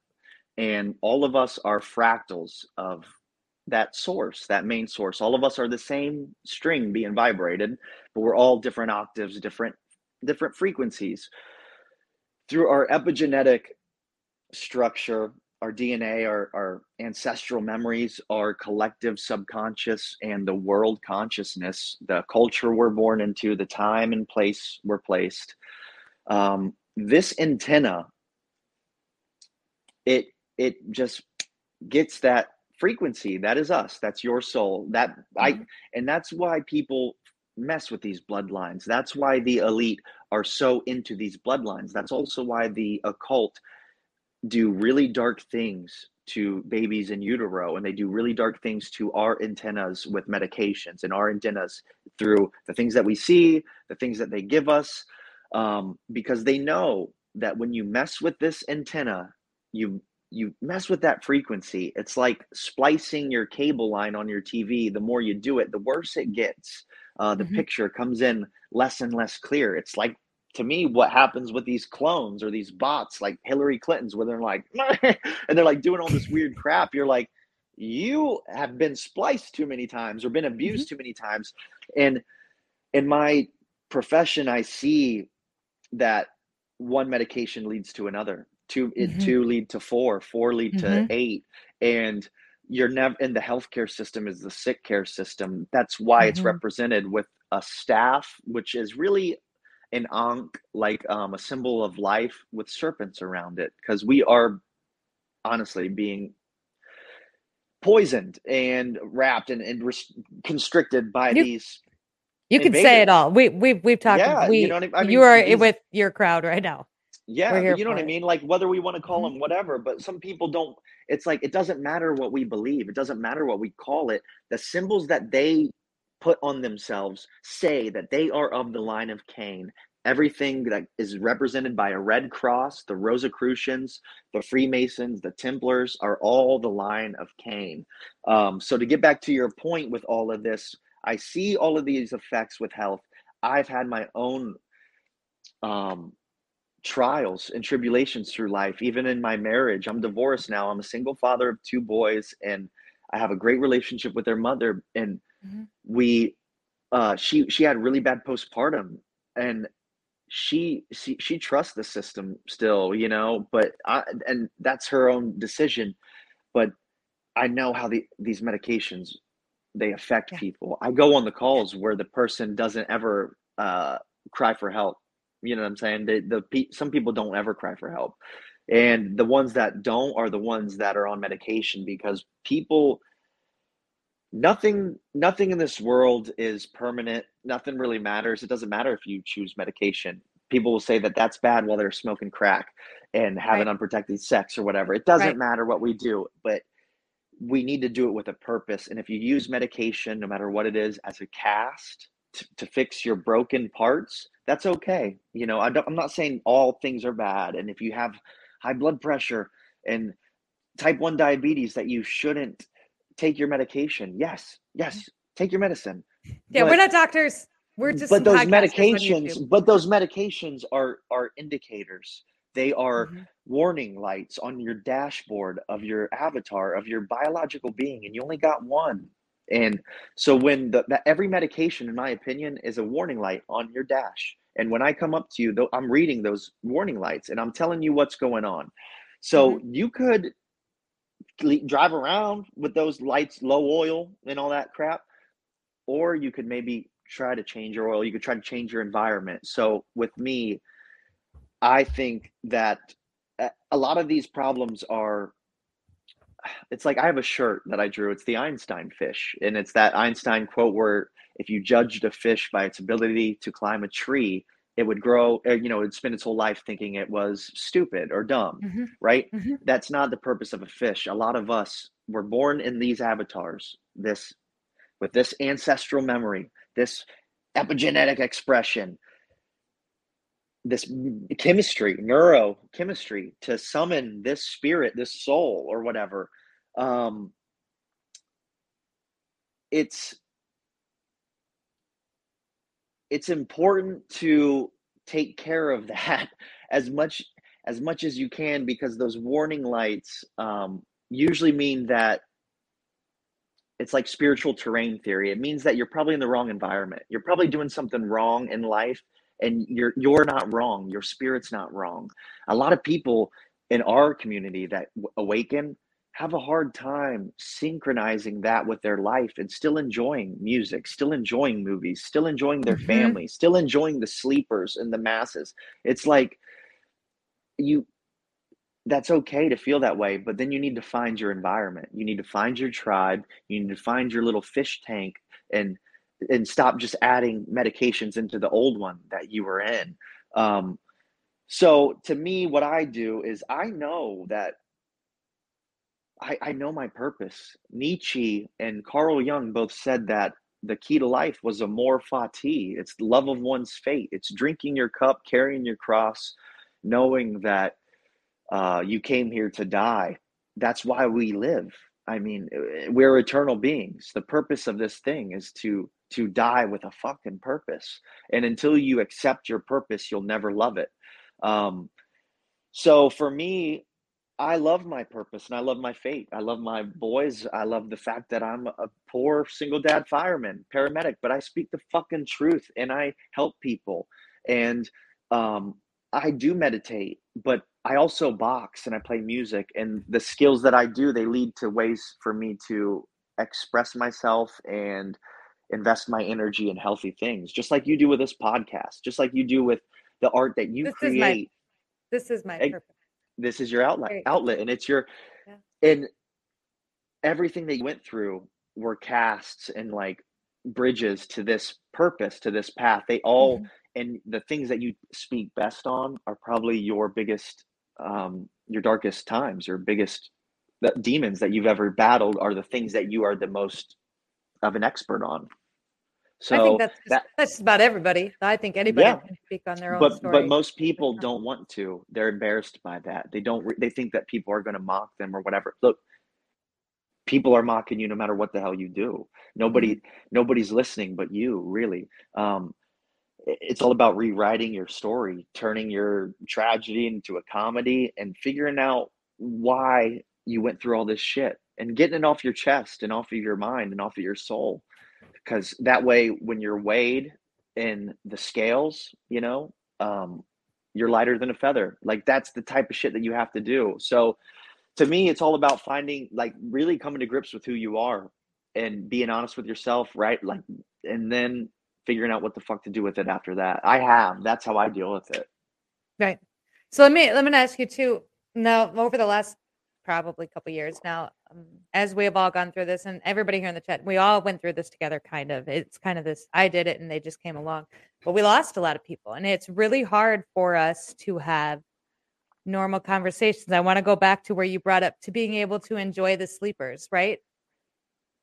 And all of us are fractals of that source, that main source. All of us are the same string being vibrated, but we're all different octaves, different different frequencies. Through our epigenetic structure, our DNA, our, our ancestral memories, our collective subconscious, and the world consciousness, the culture we're born into, the time and place we're placed. Um, this antenna, it it just gets that frequency. That is us. That's your soul. That I, Mhm. and that's why people mess with these bloodlines. That's why the elite are so into these bloodlines. That's also why the occult do really dark things to babies in utero and they do really dark things to our antennas with medications and our antennas through the things that we see the things that they give us um, because they know that when you mess with this antenna you you mess with that frequency it's like splicing your cable line on your tv the more you do it the worse it gets uh, the Mhm. picture comes in less and less clear. It's like to me what happens with these clones or these bots like Hillary Clinton's where they're like (laughs) and they're like doing all this weird (laughs) crap. You're like you have been spliced too many times or been abused too many times. And in my profession I see that one medication leads to another. Two it Mhm. two lead to four four lead to eight. And you're never in the healthcare system is the sick care system that's why it's Mhm. represented with a staff which is really an ankh like um, a symbol of life with serpents around it because we are honestly being poisoned and wrapped and, and constricted by You- these You can say it all. We we've we've talked. Yeah, we you know I mean? I you are these- with your crowd right now. Yeah, We're here but you know what for I mean? Like whether we want to call Mhm. them whatever, but some people don't. It's like it doesn't matter what we believe. It doesn't matter what we call it. The symbols that they put on themselves say that they are of the line of Cain. Everything that is represented by a red cross, the Rosicrucians, the Freemasons, the Templars are all the line of Cain. Um, so to get back to your point with all of this, I see all of these effects with health. I've had my own um, trials and tribulations through life, even in my marriage. I'm divorced now. I'm a single father of two boys, and I have a great relationship with their mother. And Mhm. we, uh, she she had really bad postpartum, and she she she trusts the system still, you know. But I and that's her own decision. But I know how the these medications they affect Yeah. people. I go on the calls where the person doesn't ever uh, cry for help. You know what I'm saying? The the pe- some people don't ever cry for help, and the ones that don't are the ones that are on medication because people. Nothing, nothing in this world is permanent. Nothing really matters. It doesn't matter if you choose medication. People will say that that's bad while they're smoking crack and having Right. unprotected sex or whatever. It doesn't Right. matter what we do, but we need to do it with a purpose. And if you use medication, no matter what it is, as a cast to, to fix your broken parts, That's okay. You know, I don't, I'm not saying all things are bad. And if you have high blood pressure and type 1 diabetes, that you shouldn't take your medication. Yes, yes, take your medicine. Yeah, But- we're not doctors. We're just but those medications but those medications are are indicators they are Mhm. warning lights on your dashboard of your avatar of your biological being and you only got one and so when the, that every medication in my opinion is a warning light on your dash. And when i come up to you though i'm reading those warning lights and i'm telling you what's going on. So mm-hmm. you could drive around with those lights low oil and all that crap or you could maybe try to change your oil. You could try to change your environment. So with me i think that a- a lot of these problems are it's like i have a shirt that i drew it's the einstein fish and it's that einstein quote where if you judged a fish by its ability to climb a tree it would grow uh, you know it'd spend its whole life thinking it was stupid or dumb Mhm. right Mhm. that's not the purpose of a fish a lot of us were born in these avatars this with this ancestral memory this epigenetic expression this chemistry neurochemistry to summon this spirit this soul or whatever um it's it's important to take care of (laughs) that as much as much as you can because those warning lights um, usually mean that it's like spiritual terrain theory. It means that you're probably in the wrong environment. You're probably doing something wrong in life, and you're you're not wrong. Your spirit's not wrong. A lot of people in our community that awaken have a hard time synchronizing that with their life and still enjoying music, still enjoying movies, still enjoying their Mhm. family, still enjoying the sleepers and the masses. It's like you that's okay to feel that way, but then you need to find your environment. You need to find your tribe. You need to find your little fish tank and and stop just adding medications into the old one that you were in. Um, so to me, what I do is I know that I, I know my purpose. Nietzsche and Carl Jung both said that the key to life was amor fati. It's love of one's fate. It's drinking your cup, carrying your cross, knowing that uh, you came here to die. That's why we live. I mean, we're eternal beings. The purpose of this thing is to to die with a fucking purpose. And until you accept your purpose, you'll never love it. Um, so for me, I love my purpose and I love my fate. I love my boys. I love the fact that I'm a poor single dad fireman, paramedic, but I speak the fucking truth and I help people. And um, I do meditate, but I also box and I play music. And the skills that I do, they lead to ways for me to express myself and invest my energy in healthy things, just like you do with this podcast, just like you do with the art that you This is my- create This is my purpose. this is your outlet Right. outlet and it's your Yeah. and everything that you went through were casts and like bridges to this purpose to this path they all Mhm. and the things that you speak best on are probably your biggest um your darkest times your biggest the demons that you've ever battled are the things that you are the most of an expert on. So I think that's just, that- that's about everybody. I think anybody Yeah. can speak on their own but story. but most people don't want to. They're embarrassed by that. They don't re- they think that people are going to mock them or whatever. Look people are mocking you no matter what the hell you do. Nobody nobody's listening but you really. Um it's all about rewriting your story turning your tragedy into a comedy and figuring out why you went through all this shit and getting it off your chest and off of your mind and off of your soul. Because that way when you're weighed in the scales you know um you're lighter than a feather. Like that's the type of shit that you have to do. So to me it's all about finding like really coming to grips with who you are and being honest with yourself right? Like and then figuring out what the fuck to do with it after that. I have. That's how i deal with it. Right. So let me let me ask you too. Now, over the last probably a couple years now, um, as we have all gone through this, and everybody here in the chat, we all went through this together. Kind of, it's kind of this. I did it, and they just came along, but we lost a lot of people, and it's really hard for us to have normal conversations. I want to go back to where you brought up to being able to enjoy the sleepers, right?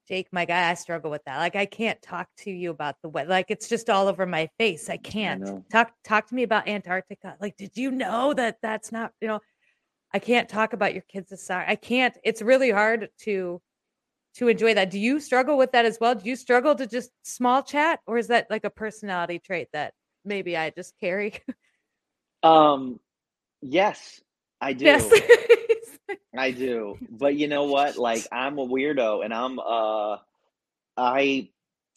Jake, my guy, I struggle with that. Like I can't talk to you about the weather. Like it's just all over my face. I can't know. talk talk to me about Antarctica. Like, did you know that that's not, you know, I can't talk about your kids' soccer. I can't. It's really hard to to enjoy that. Do you struggle with that as well? Do you struggle to just small chat, or is that like a personality trait that maybe I just carry? Um, yes, I do. yes. (laughs) I do. But you know what? Like I'm a weirdo and I'm uh I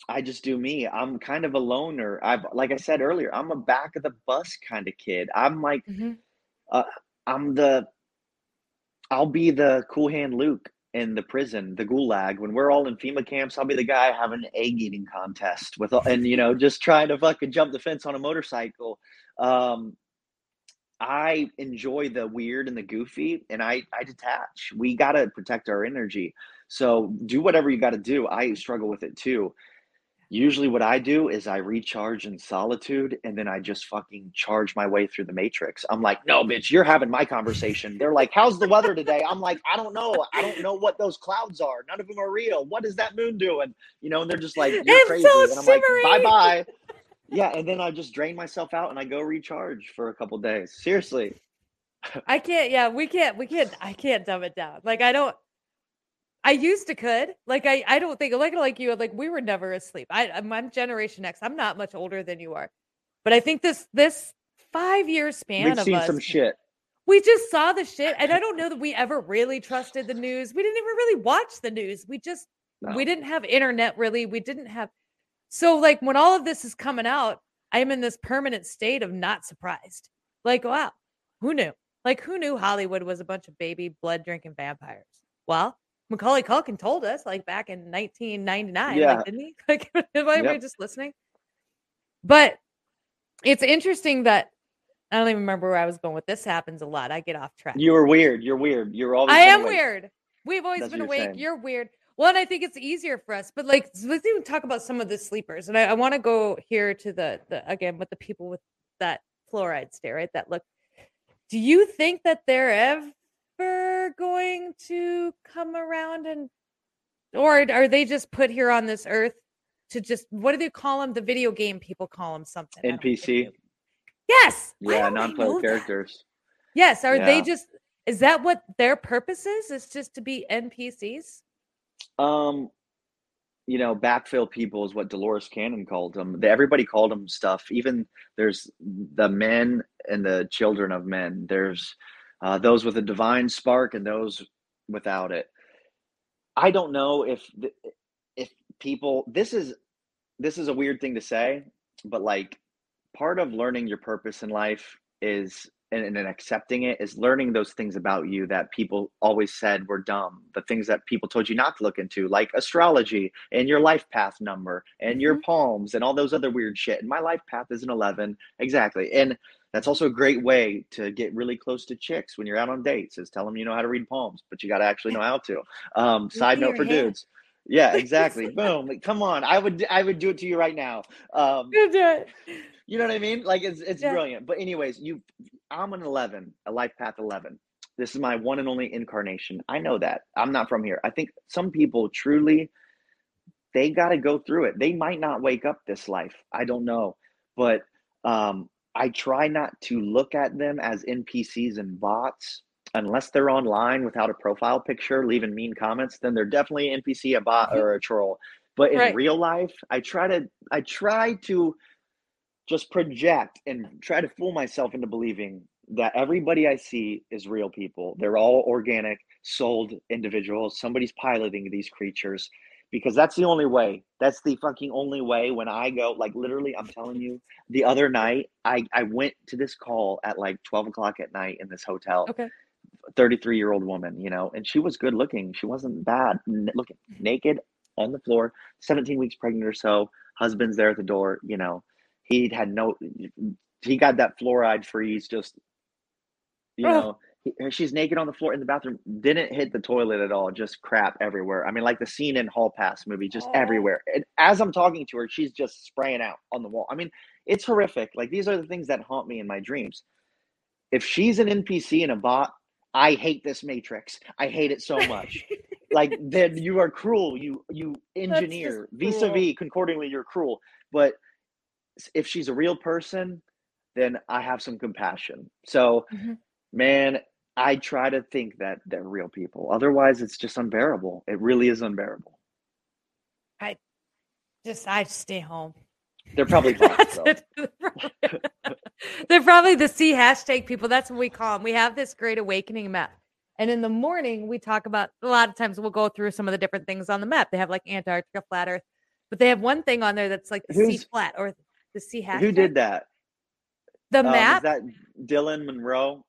I just do me. I'm kind of a loner. I've like I said earlier, I'm a back of the bus kind of kid. I'm like Mhm. uh I'm the I'll be the cool hand Luke in the prison, the gulag. When we're all in FEMA camps, I'll be the guy having an egg eating contest with and you know, just trying to fucking jump the fence on a motorcycle. Um I enjoy the weird and the goofy, and I I detach. We gotta protect our energy. So do whatever you got to do. I struggle with it too. Usually, what I do is I recharge in solitude, and then I just fucking charge my way through the matrix. I'm like, no, bitch, you're having my conversation. They're like, how's the weather today? I'm like, I don't know. I don't know what those clouds are. None of them are real. What is that moon doing? You know, and they're just like, (laughs) you're It's crazy. so and I'm like, bye bye. Yeah, and then I just drain myself out and I go recharge for a couple days. Seriously. I can't. Yeah, we can't. We can't. I can't dumb it down. Like I don't. I used to could. Like I. I don't think like like you. Like we were never asleep. I. I'm, I'm Generation X. I'm not much older than you are, but I think this this five year span We've of seen us. some shit. We just saw the shit, and I don't know that we ever really trusted the news. We didn't even really watch the news. We just No. we didn't have internet really. We didn't have. So like when all of this is coming out, I am in this permanent state of not surprised. Like wow, who knew? Like who knew Hollywood was a bunch of baby blood drinking vampires? Well, Macaulay Culkin told us like back in 1999, Yeah. like didn't he? (laughs) Like am I Yep. just listening? But it's interesting that I don't even remember where I was going with this. Happens a lot. I get off track. You were weird. You're weird. You're always. I am awake. weird. We've always That's been you're awake. saying. You're weird. Well, and I think it's easier for us. But like, let's even talk about some of the sleepers. And I, I want to go here to the the again with the people with that fluoride stare, right? That look. Do you think that they're ever going to come around and, or are they just put here on this earth to just what do they call them? The video game people call them something. I don't know. NPC. Yes. Yeah, non-player know that? characters. Yes. Are they just? Is that what their purpose is? Is just to be NPCs? Um, you know, backfill people is what Dolores Cannon called them. The- Everybody called them stuff. Even there's the men and the children of men. There's uh, those with a divine spark and those without it. I don't know if if people. This is this is a weird thing to say, but like part of learning your purpose in life is and, and accepting it is learning those things about you that people always said were dumb the things that people told you not to look into like astrology and your life path number and your palms and all those other weird shit and my life path is an 11 exactly and that's also a great way to get really close to chicks when you're out on dates is tell them you know how to read palms but you got to actually know how to um, (laughs) side note for dudes yeah (laughs) exactly boom like, come on i would i would do it to you right now um, Good job. you know what I mean? Like it's it's Yeah. brilliant. But anyways, you I'm an 11, a life path 11. This is my one and only incarnation. I know that. I'm not from here. I think some people truly they got to go through it. They might not wake up this life. I don't know. But um I try not to look at them as NPCs and bots unless they're online without a profile picture leaving mean comments, then they're definitely an NPC, a bot or a troll. But in Right. real life, I try to I try to just project and try to fool myself into believing that everybody I see is real people. They're all organic, souled individuals. Somebody's piloting these creatures because that's the only way. That's the fucking only way when I go, like literally, I'm telling you, the other night, I, I went to this call at like 12 o'clock at night in this hotel. Okay. 33 year old woman, you know, and she was good looking. She wasn't bad. N- looking mm-hmm. naked on the floor, 17 weeks pregnant or so. Husband's there at the door, you know. He'd had no, he got that fluoride freeze, just, you Oh. know, he, she's naked on the floor in the bathroom, didn't hit the toilet at all, just crap everywhere. I mean, like the scene in Hall Pass movie, just Oh. everywhere. And as I'm talking to her, she's just spraying out on the wall. I mean, it's horrific. Like these are the things that haunt me in my dreams. If she's an NPC and a bot, I hate this matrix. I hate it so (laughs) much. like then you are cruel. You you engineer vis-a-vis concordingly. You're cruel. But if she's a real person, then I have some compassion. So, Mhm. man, I try to think that they're real people. Otherwise, it's just unbearable. It really is unbearable. I just I stay home. They're probably (laughs) bots, That's though. it. They're (laughs) probably- They're probably the C hashtag people. That's what we call them. We have this great awakening map. And in the morning, we talk about a lot of times we'll go through some of the different things on the map. They have like Antarctica, flat Earth, but they have one thing on there that's like the C flat or the C hashtag. Who did that? The Um, map? is that Dylan Monroe?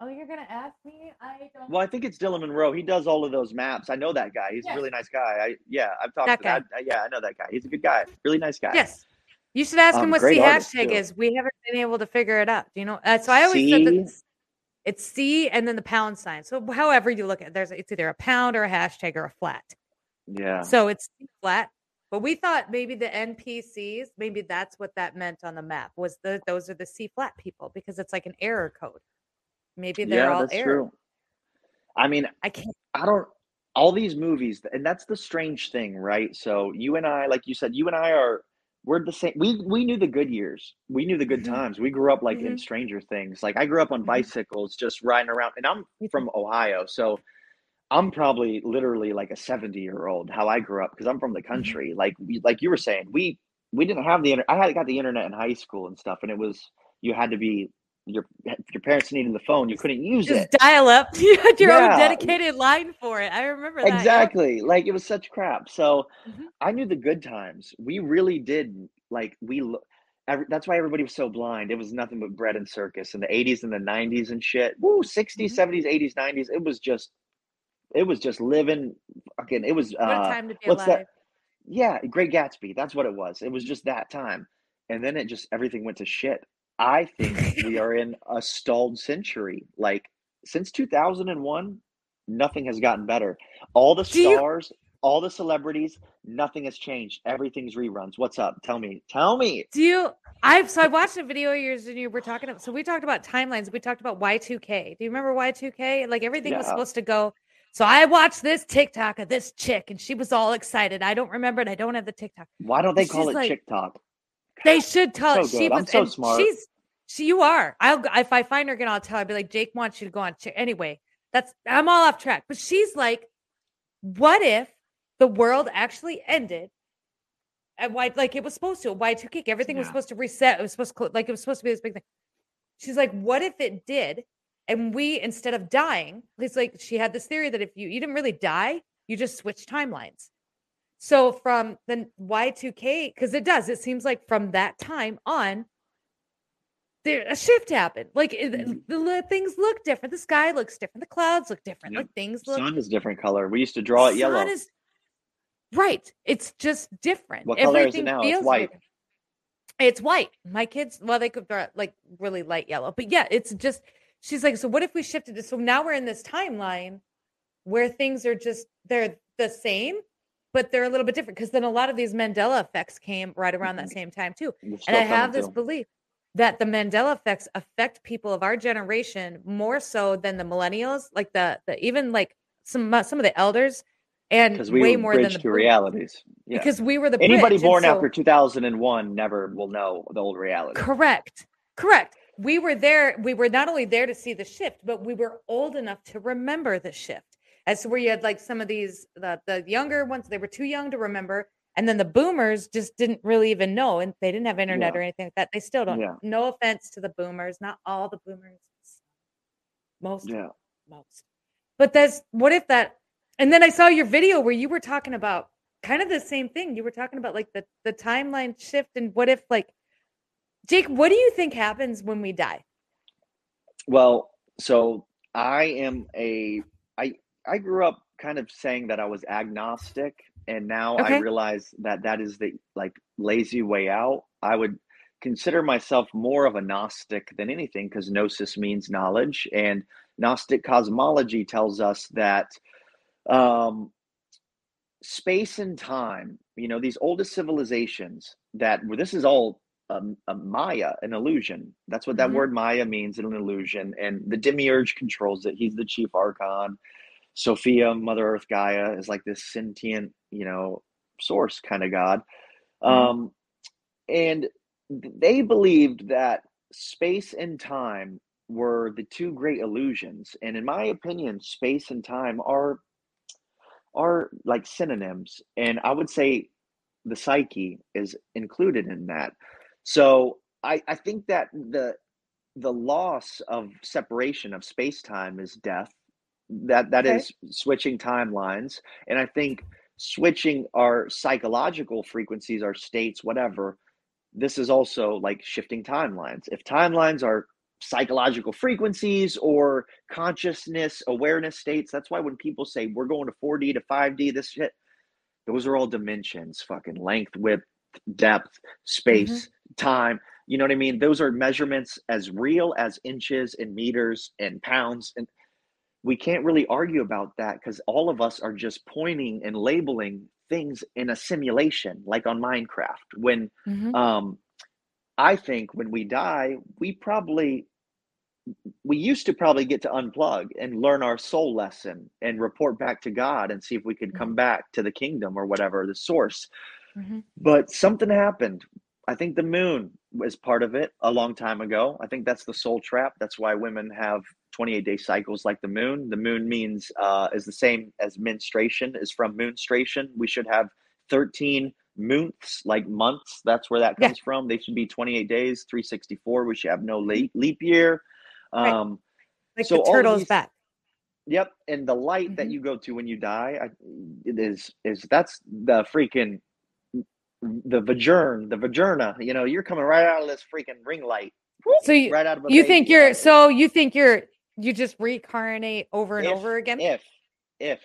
Oh, you're gonna ask me? I don't. Well, I think it's Dylan Monroe. He does all of those maps. I know that guy. He's Yes. a really nice guy. I yeah, I've talked That to that. Yeah, I know that guy. He's a good guy. Really nice guy. Yes. You should ask him Um, what great C hashtag too. is. We haven't been able to figure it out. Do you know? Uh, so I always said that it's, it's C and then the pound sign. So however you look at it, there's it's either a pound or a hashtag or a flat. Yeah. So it's flat. But we thought maybe the NPCs, maybe that's what that meant on the map was the those are the C flat people because it's like an error code. Maybe they're yeah, all that's true. I mean, I can't. I don't all these movies, and that's the strange thing, right? So you and I, like you said, you and I are we're the same. We we knew the good years. We knew the good Mhm. times. We grew up like in Mhm. Stranger Things. Like I grew up on Mhm. bicycles, just riding around, and I'm from Ohio, so I'm probably literally like a 70 year old how I grew up because I'm from the Mm-hmm. country. Like we, like you were saying, we we didn't have the internet. I had got the internet in high school and stuff, and it was you had to be your your parents needed the phone. You couldn't use Just it. dial up. You (laughs) had your own dedicated line for it. I remember that. Exactly. Like it was such crap. So Mhm. I knew the good times. We really did like we every, that's why everybody was so blind. It was nothing but bread and circus in the 80s and the 90s and shit. Woo, 60s, Mhm. 70s, 80s, 90s. It was just it was just living fucking it was What uh time to be what's alive. that? Yeah, Great Gatsby. That's what it was. It was just that time. And then it just everything went to shit. I (laughs) think we are in a stalled century. Like since 2001, nothing has gotten better. All the Do you- stars, all the celebrities, nothing has changed. Everything's reruns. What's up? Tell me. Tell me. Do you? I've so I watched a video of yours and you were talking. about So we talked about timelines. We talked about Y2K. Do you remember Y2K? Like everything was supposed to go. So I watched this TikTok of this chick and she was all excited. I don't remember it. I don't have the TikTok. Why don't they call it like- TikTok? They should tell. So she was. so smart. She's. She, you are. I'll. go- If I find her again, I'll tell. her. I'll be like, Jake wants you to go on. Anyway, that's. I'm all off track. But she's like, what if the world actually ended? And why, like it was supposed to. why two kick. Everything was supposed to reset. It was supposed to like it was supposed to be this big thing. She's like, what if it did? And we, instead of dying, it's like she had this theory that if you you didn't really die, you just switch timelines. So from the Y2K, because it does, it seems like from that time on, there a shift happened. Like it- Mhm. the, things look different. The sky looks different. The clouds look different. Yep. Like things look. Sun is different color. We used to draw it yellow. is- right. It's just different. What color is it Everything now? It's white. different. It's white. My kids, well, they could draw it like really light yellow, but yeah, it's just. She's like, so what if we shifted it? So now we're in this timeline where things are just they're the same, but they're a little bit different because then a lot of these Mandela effects came right around that Mhm. same time too. And I have this belief that the Mandela effects affect people of our generation more so than the millennials, like the the even like some uh, some of the elders, and we way more than the to realities. Yeah. because we were the Anybody bridge, born so- after 2001 never will know the old reality. Correct. Correct. We were there. We were not only there to see the shift, but we were old enough to remember the shift. As to where you had like some of these, the, the younger ones, they were too young to remember. And then the boomers just didn't really even know. And they didn't have internet Yeah. or anything like that. They still don't. Yeah. No offense to the boomers. Not all the boomers. Most. Yeah. Most. But that's what if that. And then I saw your video where you were talking about kind of the same thing. You were talking about like the, the timeline shift and what if like Jake, what do you think happens when we die? Well, so I am a I grew up kind of saying that I was agnostic and now I realize that that is the like lazy way out. I would consider myself more of a gnostic than anything because gnosis means knowledge and gnostic cosmology tells us that um space and time, you know, these oldest civilizations that well, this is all um, a Maya, an illusion. That's what that Mhm. word Maya means, an illusion. And the demiurge controls it. He's the chief archon. Sophia, Mother Earth, Gaia is like this sentient, you know, source kind of God. Mhm. Um, and they believed that space and time were the two great illusions. And in my opinion, space and time are are like synonyms. And I would say the psyche is included in that. So I, I think that the the loss of separation of space time is death. That that Okay. is switching timelines. And I think switching our psychological frequencies, our states, whatever, this is also like shifting timelines. If timelines are psychological frequencies or consciousness awareness states, that's why when people say we're going to 4D to 5D, this shit, those are all dimensions, fucking length, width, depth, mm-hmm. space, time. You know what I mean? Those are measurements as real as inches and meters and pounds. And we can't really argue about that because all of us are just pointing and labeling things in a simulation, like on Minecraft. When Mhm. um, I think when we die, we probably we used to probably get to unplug and learn our soul lesson and report back to God and see if we could come back to the kingdom or whatever, the source. Mhm. But something happened. I think the moon was part of it a long time ago. I think that's the soul trap. That's why women have 28 day cycles like the moon. The moon means uh, is the same as menstruation is from moonstration. We should have 13 moonths, like months. That's where that Yeah. comes from. They should be 28 days, 364. We should have no leap, leap year. Right. Um, Like so the turtle's these- back. Yep, and the light that Mhm. you go to when you die, I, it is is that's the freaking the vagern, the vagerna. You know, you're coming right out of this freaking ring light. So you, right out of you think you're so you think you're you just reincarnate over and If- over again? if if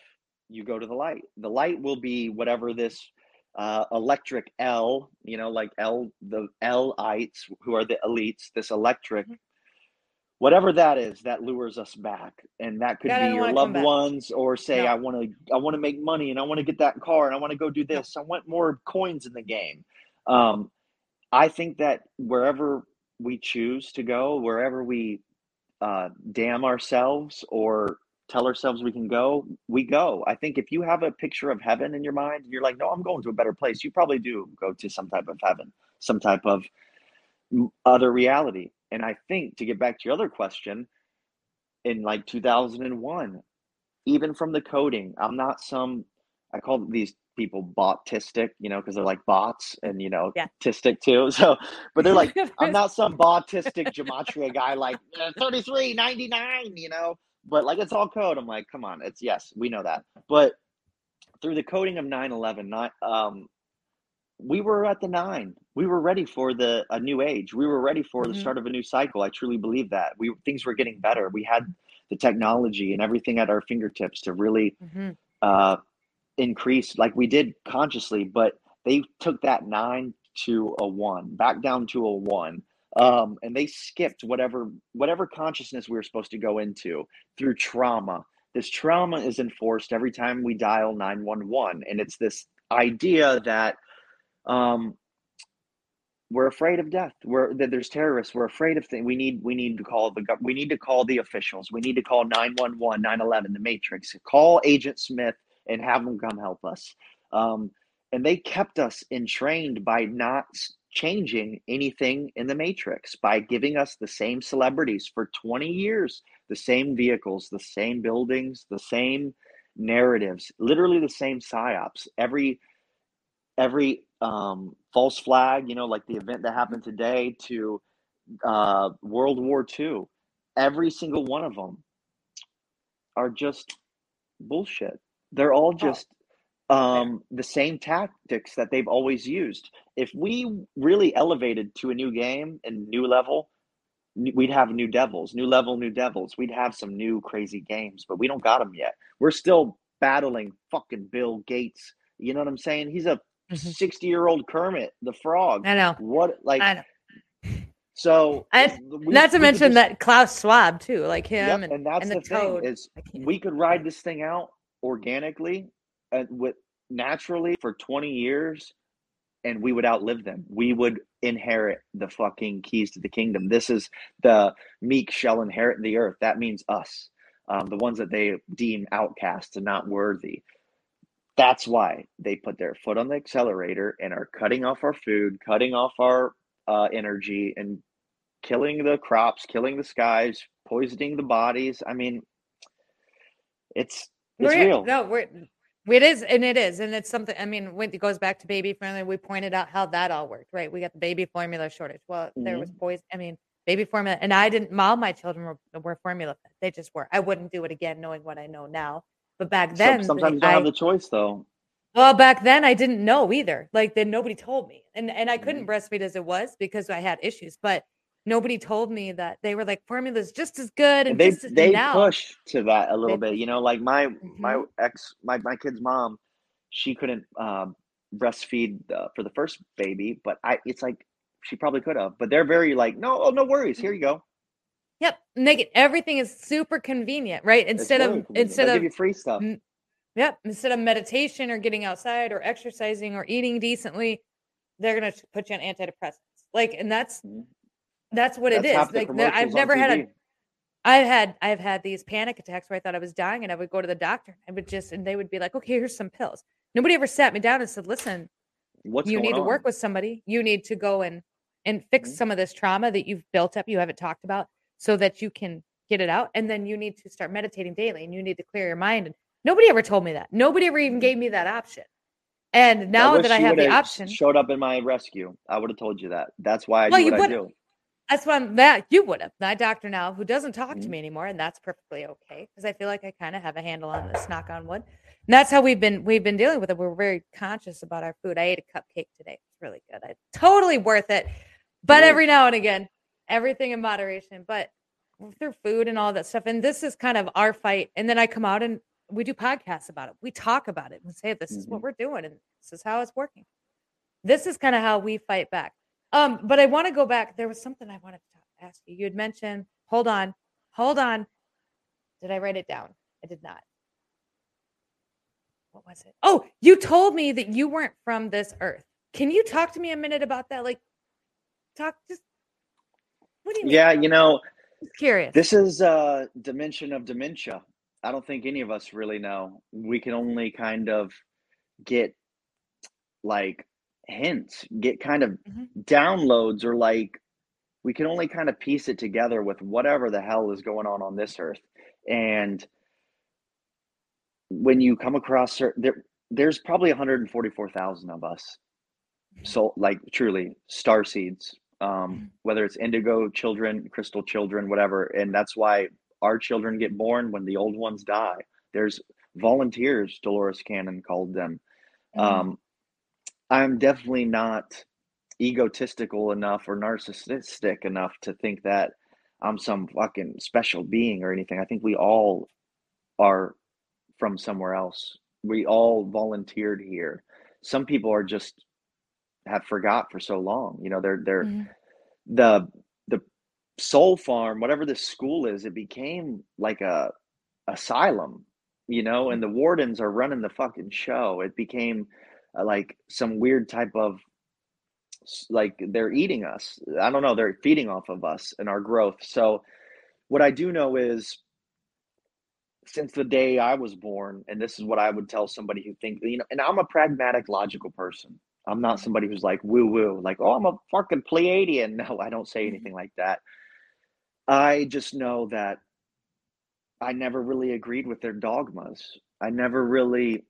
you go to the light, the light will be whatever this uh, electric L, you know, like L the Lites who are the elites. This electric. Mhm. Whatever that is, that lures us back, and that could That be your loved ones, or say, No. "I want to, I want to make money, and I want to get that car, and I want to go do this. I want more coins in the game." Um, I think that wherever we choose to go, wherever we uh, damn ourselves or tell ourselves we can go, we go. I think if you have a picture of heaven in your mind, you're like, no, I'm going to a better place. You probably do go to some type of heaven, some type of other reality. And I think to get back to your other question, in like 2001, even from the coding, I'm not some, I call these people botistic, you know, because they're like bots and, you know, Yeah. tistic too. (laughs) So, but they're like, (laughs) I'm not some bautistic gematria guy like uh, 33, 99, you know, but like it's all code. I'm like, come on, it's yes, we know that. But through the coding of 9 11, not, um, we were at the nine. We were ready for the a new age. We were ready for Mhm. the start of a new cycle. I truly believe that. We things were getting better. We had the technology and everything at our fingertips to really Mhm. uh, increase like we did consciously, but they took that nine to a one, back down to a one. Um, and they skipped whatever whatever consciousness we were supposed to go into through trauma. This trauma is enforced every time we dial 911. And it's this idea that um, we're afraid of death. We're that there's terrorists. We're afraid of things. We need we need to call the we need to call the officials. We need to call 911, 911, the Matrix. Call Agent Smith and have them come help us. Um, and they kept us entrained by not changing anything in the Matrix by giving us the same celebrities for 20 years, the same vehicles, the same buildings, the same narratives, literally the same psyops. Every every um, false flag, you know, like the event that happened today to uh, World War II, every single one of them are just bullshit. They're all just um, the same tactics that they've always used. If we really elevated to a new game and new level, we'd have new devils, new level, new devils. We'd have some new crazy games, but we don't got them yet. We're still battling fucking Bill Gates. You know what I'm saying? He's a Mhm. 60 year old Kermit the Frog. I know. What like I know. so? (laughs) And we- Not to mention just- that Klaus Schwab too, like him Yep, and, and that's and the, the thing is we could ride this thing out organically and with naturally for 20 years and we would outlive them we would inherit the fucking keys to the kingdom this is the meek shall inherit the earth that means us um, the ones that they deem outcasts and not worthy. That's why they put their foot on the accelerator and are cutting off our food, cutting off our uh, energy, and killing the crops, killing the skies, poisoning the bodies. I mean, it's it's We're- real. No, we're it is, and it is, and it's something. I mean, when it goes back to baby formula, we pointed out how that all worked, right? We got the baby formula shortage. Well, there was Mm-hmm. I mean, baby formula, and I didn't. All my children were, were formula fed. They just were. I wouldn't do it again, knowing what I know now. But back then, sometimes you I, don't have the choice though. well, back then I didn't know either. Like then nobody told me, and and I couldn't Mhm. breastfeed as it was because I had issues. But nobody told me that they were like formula's just as good and they just as they now. push to that a little They- bit. You know, like my my Mhm. ex my my kid's mom, she couldn't um, breastfeed uh, for the first baby, but I it's like she probably could have. But they're very like, no, oh no worries, here you go. Yep, make it everything is super convenient, right? Instead very of convenient. instead They'll of give you free stuff. Mm, Yep. Instead of meditation or getting outside or exercising or eating decently, they're gonna put you on antidepressants. Like, and that's Mhm. That's what it That's is. half the Like, the- I've on never had a. I've had I've had these panic attacks where I thought I was dying, and I would go to the doctor. I would just and they would be like, "Okay, here's some pills." Nobody ever sat me down and said, "Listen, What's you need to work with somebody. You need to go and and fix Mhm. some of this trauma that you've built up. You haven't talked about, so that you can get it out. And then you need to start meditating daily, and you need to clear your mind. And nobody ever told me that. Nobody ever even Mhm. gave me that option. And now wish that I have the option, showed up in my rescue. I would have told you that. That's why I Well, do what I do. That's why I'm that you would have. My doctor now, who doesn't talk to Mhm. me anymore, and that's perfectly okay because I feel like I kind of have a handle on this. Knock on wood. And that's how we've been we've been dealing with it. We're very conscious about our food. I ate a cupcake today. It's really good. I totally worth it. But every now and again, everything in moderation. But through food and all that stuff. And this is kind of our fight. And then I come out and we do podcasts about it. We talk about it. We say this is what Mhm. we're doing and this is how it's working. This is kind of how we fight back. Um, but I want to go back. There was something I wanted to ask you. You had mentioned, hold on, hold on. Did I write it down? I did not. What was it? Oh, you told me that you weren't from this earth. Can you talk to me a minute about that? Like, talk just. What do you mean? Yeah, you know, Just curious. this is a dimension of dementia. I don't think any of us really know. We can only kind of get like hints, get kind of Mhm. downloads, or like we can only kind of piece it together with whatever the hell is going on on this earth. And when you come across there, there's probably 144,000 of us. So, like, truly, star seeds, um, whether it's indigo children, crystal children, whatever. And that's why our children get born when the old ones die. There's volunteers, Dolores Cannon called them. Mhm. Um, I'm definitely not egotistical enough or narcissistic enough to think that I'm some fucking special being or anything. I think we all are from somewhere else. We all volunteered here. Some people are just have forgot for so long. You know, they're they're Mhm. the the soul farm, whatever this school is, it became like a asylum, you know, and the wardens are running the fucking show. It became uh, like some weird type of like they're eating us. I don't know, they're feeding off of us and our growth. So what I do know is since the day I was born, and this is what I would tell somebody who think, you know, and I'm a pragmatic, logical person. I'm not somebody who's like woo woo, like, oh, I'm a fucking Pleiadian. (laughs) No, I don't say anything like that. I just know that I never really agreed with their dogmas. I never really,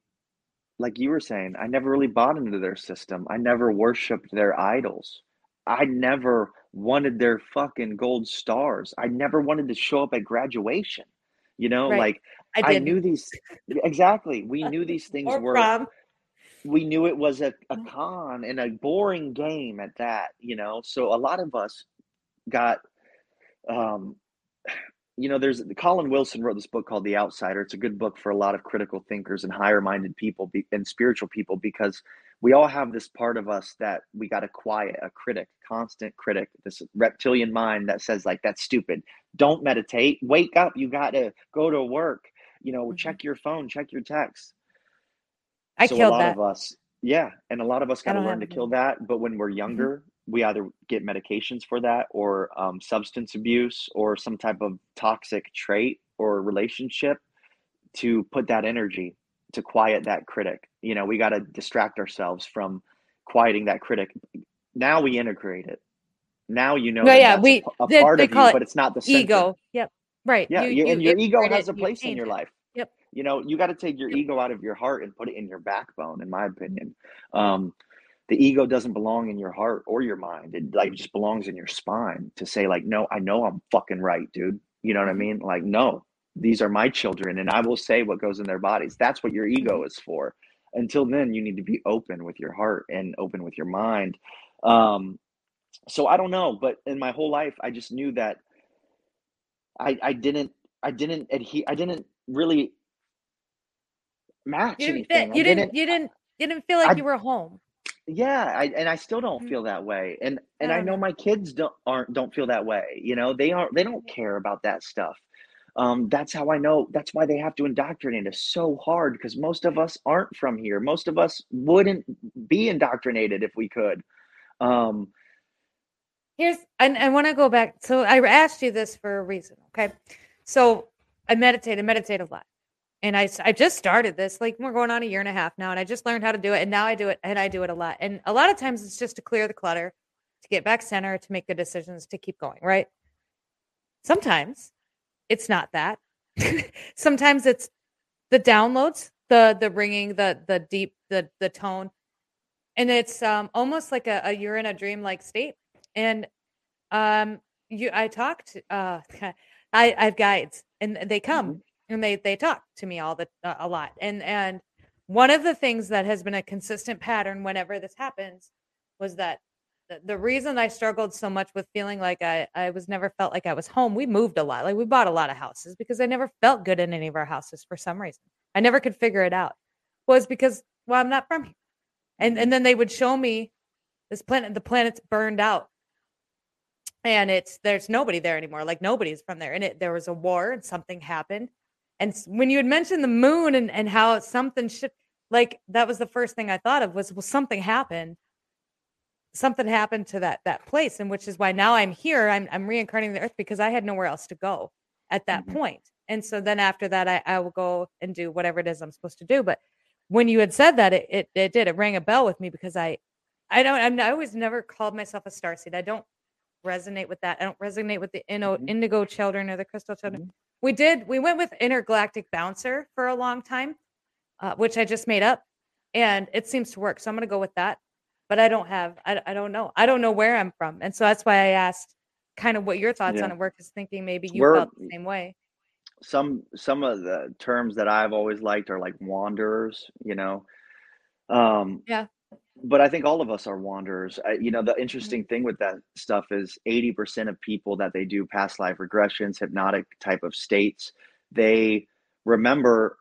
like you were saying, I never really bought into their system. I never worshiped their idols. I never wanted their fucking gold stars. I never wanted to show up at graduation. You know, Right. like I I, knew these exactly. We (laughs) knew these things or were prom. we knew it was a, a Mhm. con and a boring game at that, you know. So a lot of us got um you know, there's Colin Wilson wrote this book called The Outsider. It's a good book for a lot of critical thinkers and higher minded people be, and spiritual people because we all have this part of us that we got to quiet a critic, constant critic, this reptilian mind that says, like, that's stupid. Don't meditate. Wake up. You got to go to work. You know, Mhm. check your phone, check your text. I so a killed lot that. of us, yeah, and a lot of us got to learn to kill that. But when we're younger, we either get medications for that, or um, substance abuse, or some type of toxic trait or relationship to put that energy to quiet that critic. You know, we got to distract ourselves from quieting that critic. Now we integrate it. Now you know that yeah, that's we- a, a they- part they of you, it but it's not the center. ego. Yep. Right. Yeah, You- you, and you your ego has it, a you place in your it. life. Yep. You know, you got to take your Yep. ego out of your heart and put it in your backbone. In my opinion, um, the ego doesn't belong in your heart or your mind. It like just belongs in your spine to say like, no, I know I'm fucking right, dude. You know what I Mhm. mean? Like, no, these are my children, and I will say what goes in their bodies. That's what your ego is for. Until then, you need to be open with your heart and open with your mind. Um, so I don't know, but in my whole life, I just knew that I I didn't I didn't adhere I didn't really match You didn't anything. fit. You I didn't. You didn't. You didn't feel like I- you were home. Yeah, I, and I still don't Mm. feel that way. And and I know. my kids don't aren't don't feel that way. You know, they aren't they don't care about that stuff. Um, that's how I know. That's why they have to indoctrinate us so hard because most of us aren't from here. Most of us wouldn't be indoctrinated if we could. Um, Here's and I want to go back. So I asked you this for a reason. Okay. So I meditate. I meditate a lot. And I, I just started this like we're going on a year and a half now and I just learned how to do it and now I do it and I do it a lot. And a lot of times it's just to clear the clutter, to get back center, to make good decisions, to keep going, right? Sometimes it's not that. (laughs) Sometimes it's the downloads, the the ringing, the the deep, the the tone. And it's um almost like a, a you're in a dream like state. And um you I talked uh (laughs) I I have guides and they come and they they talk to me all the uh, a lot. And and one of the things that has been a consistent pattern whenever this happens was that the, the reason I struggled so much with feeling like I, I was never felt like I was home, we moved a lot. Like we bought a lot of houses because I never felt good in any of our houses for some reason. I never could figure it out. Was because, well, I'm not from here. And and then they would show me this planet, the planet's burned out. And it's there's nobody there anymore. Like nobody's from there. And it there was a war and something happened. And when you had mentioned the moon and, and how something should like that was the first thing I thought of was well, something happened something happened to that that place and which is why now i'm here i'm i'm reincarnating the earth because i had nowhere else to go at that Mhm. point. and so then after that I, I will go and do whatever it is i'm supposed to do but when you had said that it it, it did it rang a bell with me because i i don't I'm, i always never called myself a starseed i don't resonate with that i don't resonate with the Mhm. indigo children or the crystal children Mhm. We did we went with intergalactic bouncer for a long time uh, which i just made up and it seems to work so i'm going to go with that but I don't have I, I don't know. I don't know where I'm from. And so that's why I asked kind of what your thoughts Yeah. on it were because thinking maybe you We're- felt the same way. some some of the terms that I've always liked are like wanderers, you know. Um, Yeah. But I think all of us are wanderers. I, you know, the Mm-hmm. interesting thing with that stuff is 80% of people that they do past life regressions, hypnotic type of states, they remember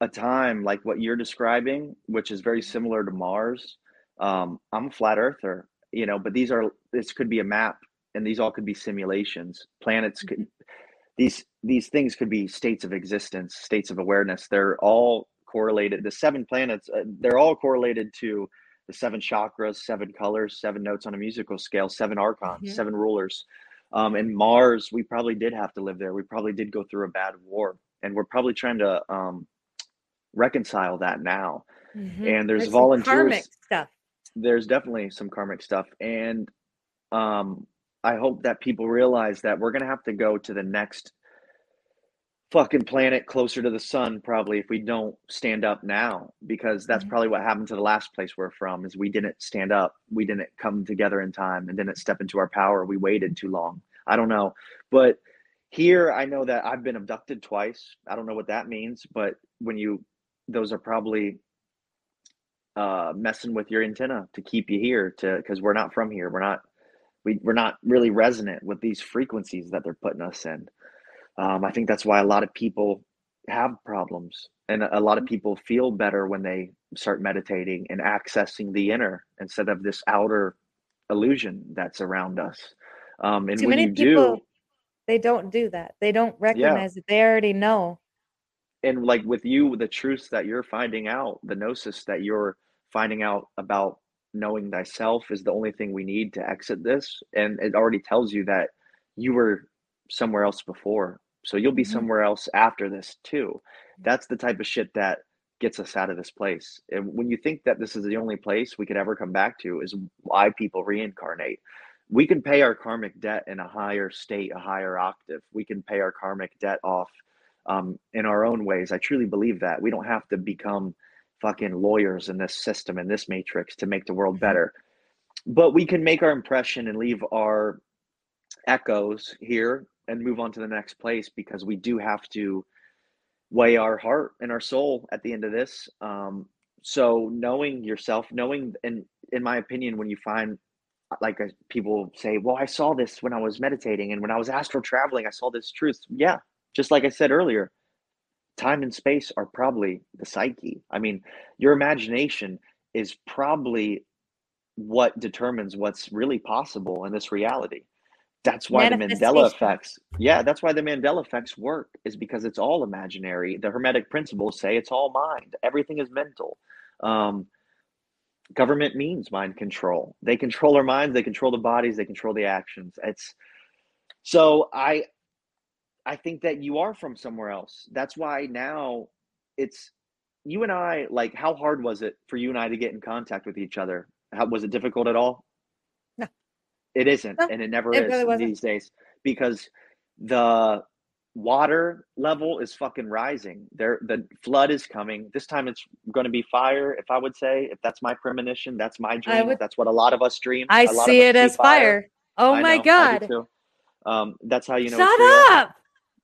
a time like what you're describing, which is very similar to Mars. Um, I'm a flat earther, you know, but these are this could be a map and these all could be simulations. Planets could these these things could be states of existence, states of awareness. They're all correlated. The seven planets, uh, they're all correlated to the seven chakras, seven colors, seven notes on a musical scale, seven archons, Mhm. seven rulers. Um, and Mars, we probably did have to live there. We probably did go through a bad war, and we're probably trying to um, reconcile that now. Mhm. And there's some volunteers karmic stuff. there's definitely some karmic stuff and um i hope that people realize that we're going to have to go to the next fucking planet closer to the sun probably if we don't stand up now because that's Mhm. probably what happened to the last place we're from is we didn't stand up we didn't come together in time and didn't step into our power we waited too long. I don't know. But here i know that i've been abducted twice. I don't know what that means but when you those are probably uh, messing with your antenna to keep you here to because we're not from here. We're not we, we're not really resonant with these frequencies that they're putting us in um, i think that's why a lot of people have problems and a lot of people feel better when they start meditating and accessing the inner instead of this outer illusion that's around us um, and Too when many you people do they don't do that. They don't recognize it. They already know. and like with you the truths that you're finding out the gnosis that you're finding out about knowing thyself is the only thing we need to exit this and it already tells you that you were somewhere else before So you'll be Mhm. somewhere else after this too. That's the type of shit that gets us out of this place. And when you think that this is the only place we could ever come back to, is why people reincarnate. We can pay our karmic debt in a higher state, a higher octave. We can pay our karmic debt off um, in our own ways. I truly believe that. We don't have to become fucking lawyers in this system, in this matrix to make the world Mhm. better. But we can make our impression and leave our echoes here and move on to the next place because we do have to weigh our heart and our soul at the end of this. Um, so knowing yourself, knowing, and in my opinion, when you find like uh, people say, well, I saw this when I was meditating and when I was astral traveling, I saw this truth. Yeah. Just like I said earlier, time and space are probably the psyche. I mean, your imagination is probably what determines what's really possible in this reality. That's why the Mandela effects, yeah, that's why the Mandela effects work, is because it's all imaginary. The Hermetic principles say it's all mind, everything is mental. Um, government means mind control. They control our minds, they control the bodies, they control the actions. It's so I I think that you are from somewhere else. That's why now it's you and I like how hard was it for you and I to get in contact with each other? How was it difficult at all? It isn't, and it never it is really these days because the water level is fucking rising. There the flood is coming. This time it's going to be fire, if I would say, if that's my premonition, that's my dream. would- That's what a lot of us dream. I A see it as fire. Oh I my know, god. Um, that's how you know. Shut up.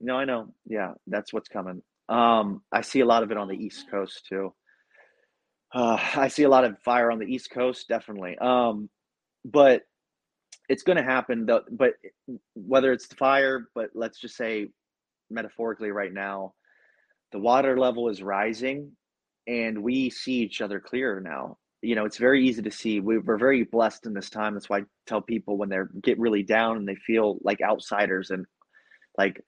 No, I know. Yeah, that's what's coming. Um, I see a lot of it on the East Coast too. Uh, (sighs) I see a lot of fire on the East Coast, definitely. Um, but it's going to happen. Though, but whether it's the fire, but let's just say metaphorically, right now, the water level is rising, and we see each other clearer now. You know, it's very easy to see. We, we're very blessed in this time. That's why I tell people when they get really down and they feel like outsiders and like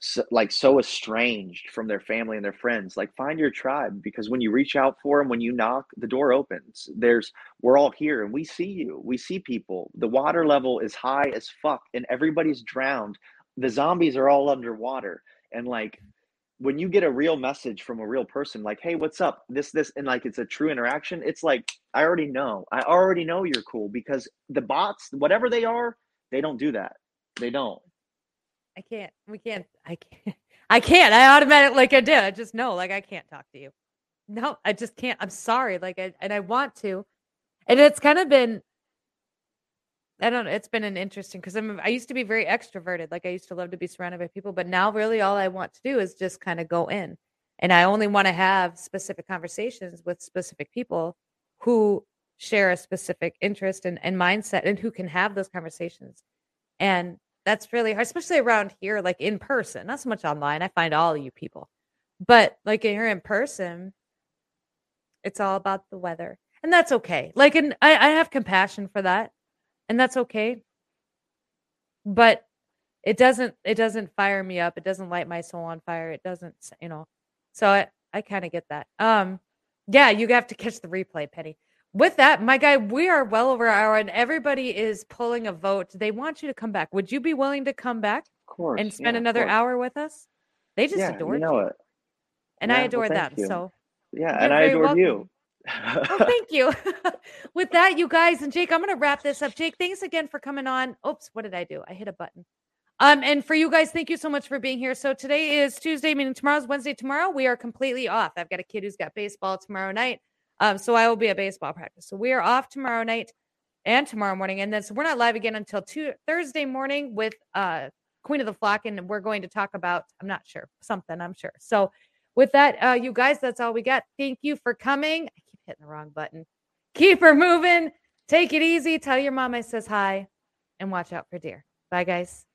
so, like so estranged from their family and their friends like find your tribe because when you reach out for them when you knock the door opens. There's we're all here and we see you we see people. The water level is high as fuck and everybody's drowned. The zombies are all underwater and like when you get a real message from a real person like hey what's up? this this and like it's a true interaction it's like i already know. I already know you're cool because the bots whatever they are they don't do that. They don't I can't. We can't. I can't. (laughs) I can't. I automatically like I did. I just know like I can't talk to you. No, I just can't. I'm sorry. Like I and I want to. And it's kind of been I don't know, it's been an interesting because I'm I used to be very extroverted. Like I used to love to be surrounded by people, but now really all I want to do is just kind of go in. And I only want to have specific conversations with specific people who share a specific interest and, and mindset and who can have those conversations. And that's really hard, especially around here, like in person, not so much online. I find all you people, but like here in person, it's all about the weather, and that's okay. Like, and I, I have compassion for that, and that's okay. But it doesn't, it doesn't fire me up. It doesn't light my soul on fire. It doesn't, you know. So I, I kind of get that. Um, yeah, you have to catch the replay, Penny with that, my guy, we are well over an hour and everybody is pulling a vote. They want you to come back. Would you be willing to come back of course and spend yeah, another hour with us? They just yeah, adored you know it and Yeah, I adore thank them. you. So yeah and i adore welcome. you oh, thank you. (laughs) with that, you guys and Jake, I'm gonna wrap this up. Jake, thanks again for coming on. Oops, what did I do? I hit a button. Um, and for you guys, thank you so much for being here. So today is Tuesday, meaning tomorrow's Wednesday. Tomorrow we are completely off. I've got a kid who's got baseball tomorrow night. Um, so I will be at baseball practice. So we are off tomorrow night and tomorrow morning. And then so we're not live again until two, Thursday morning with uh Queen of the Flock, and we're going to talk about, I'm not sure, something, I'm sure. So with that, uh, you guys, that's all we got. Thank you for coming. I keep hitting the wrong button. Keep her moving. Take it easy. Tell your mom I says hi and watch out for deer. Bye, guys.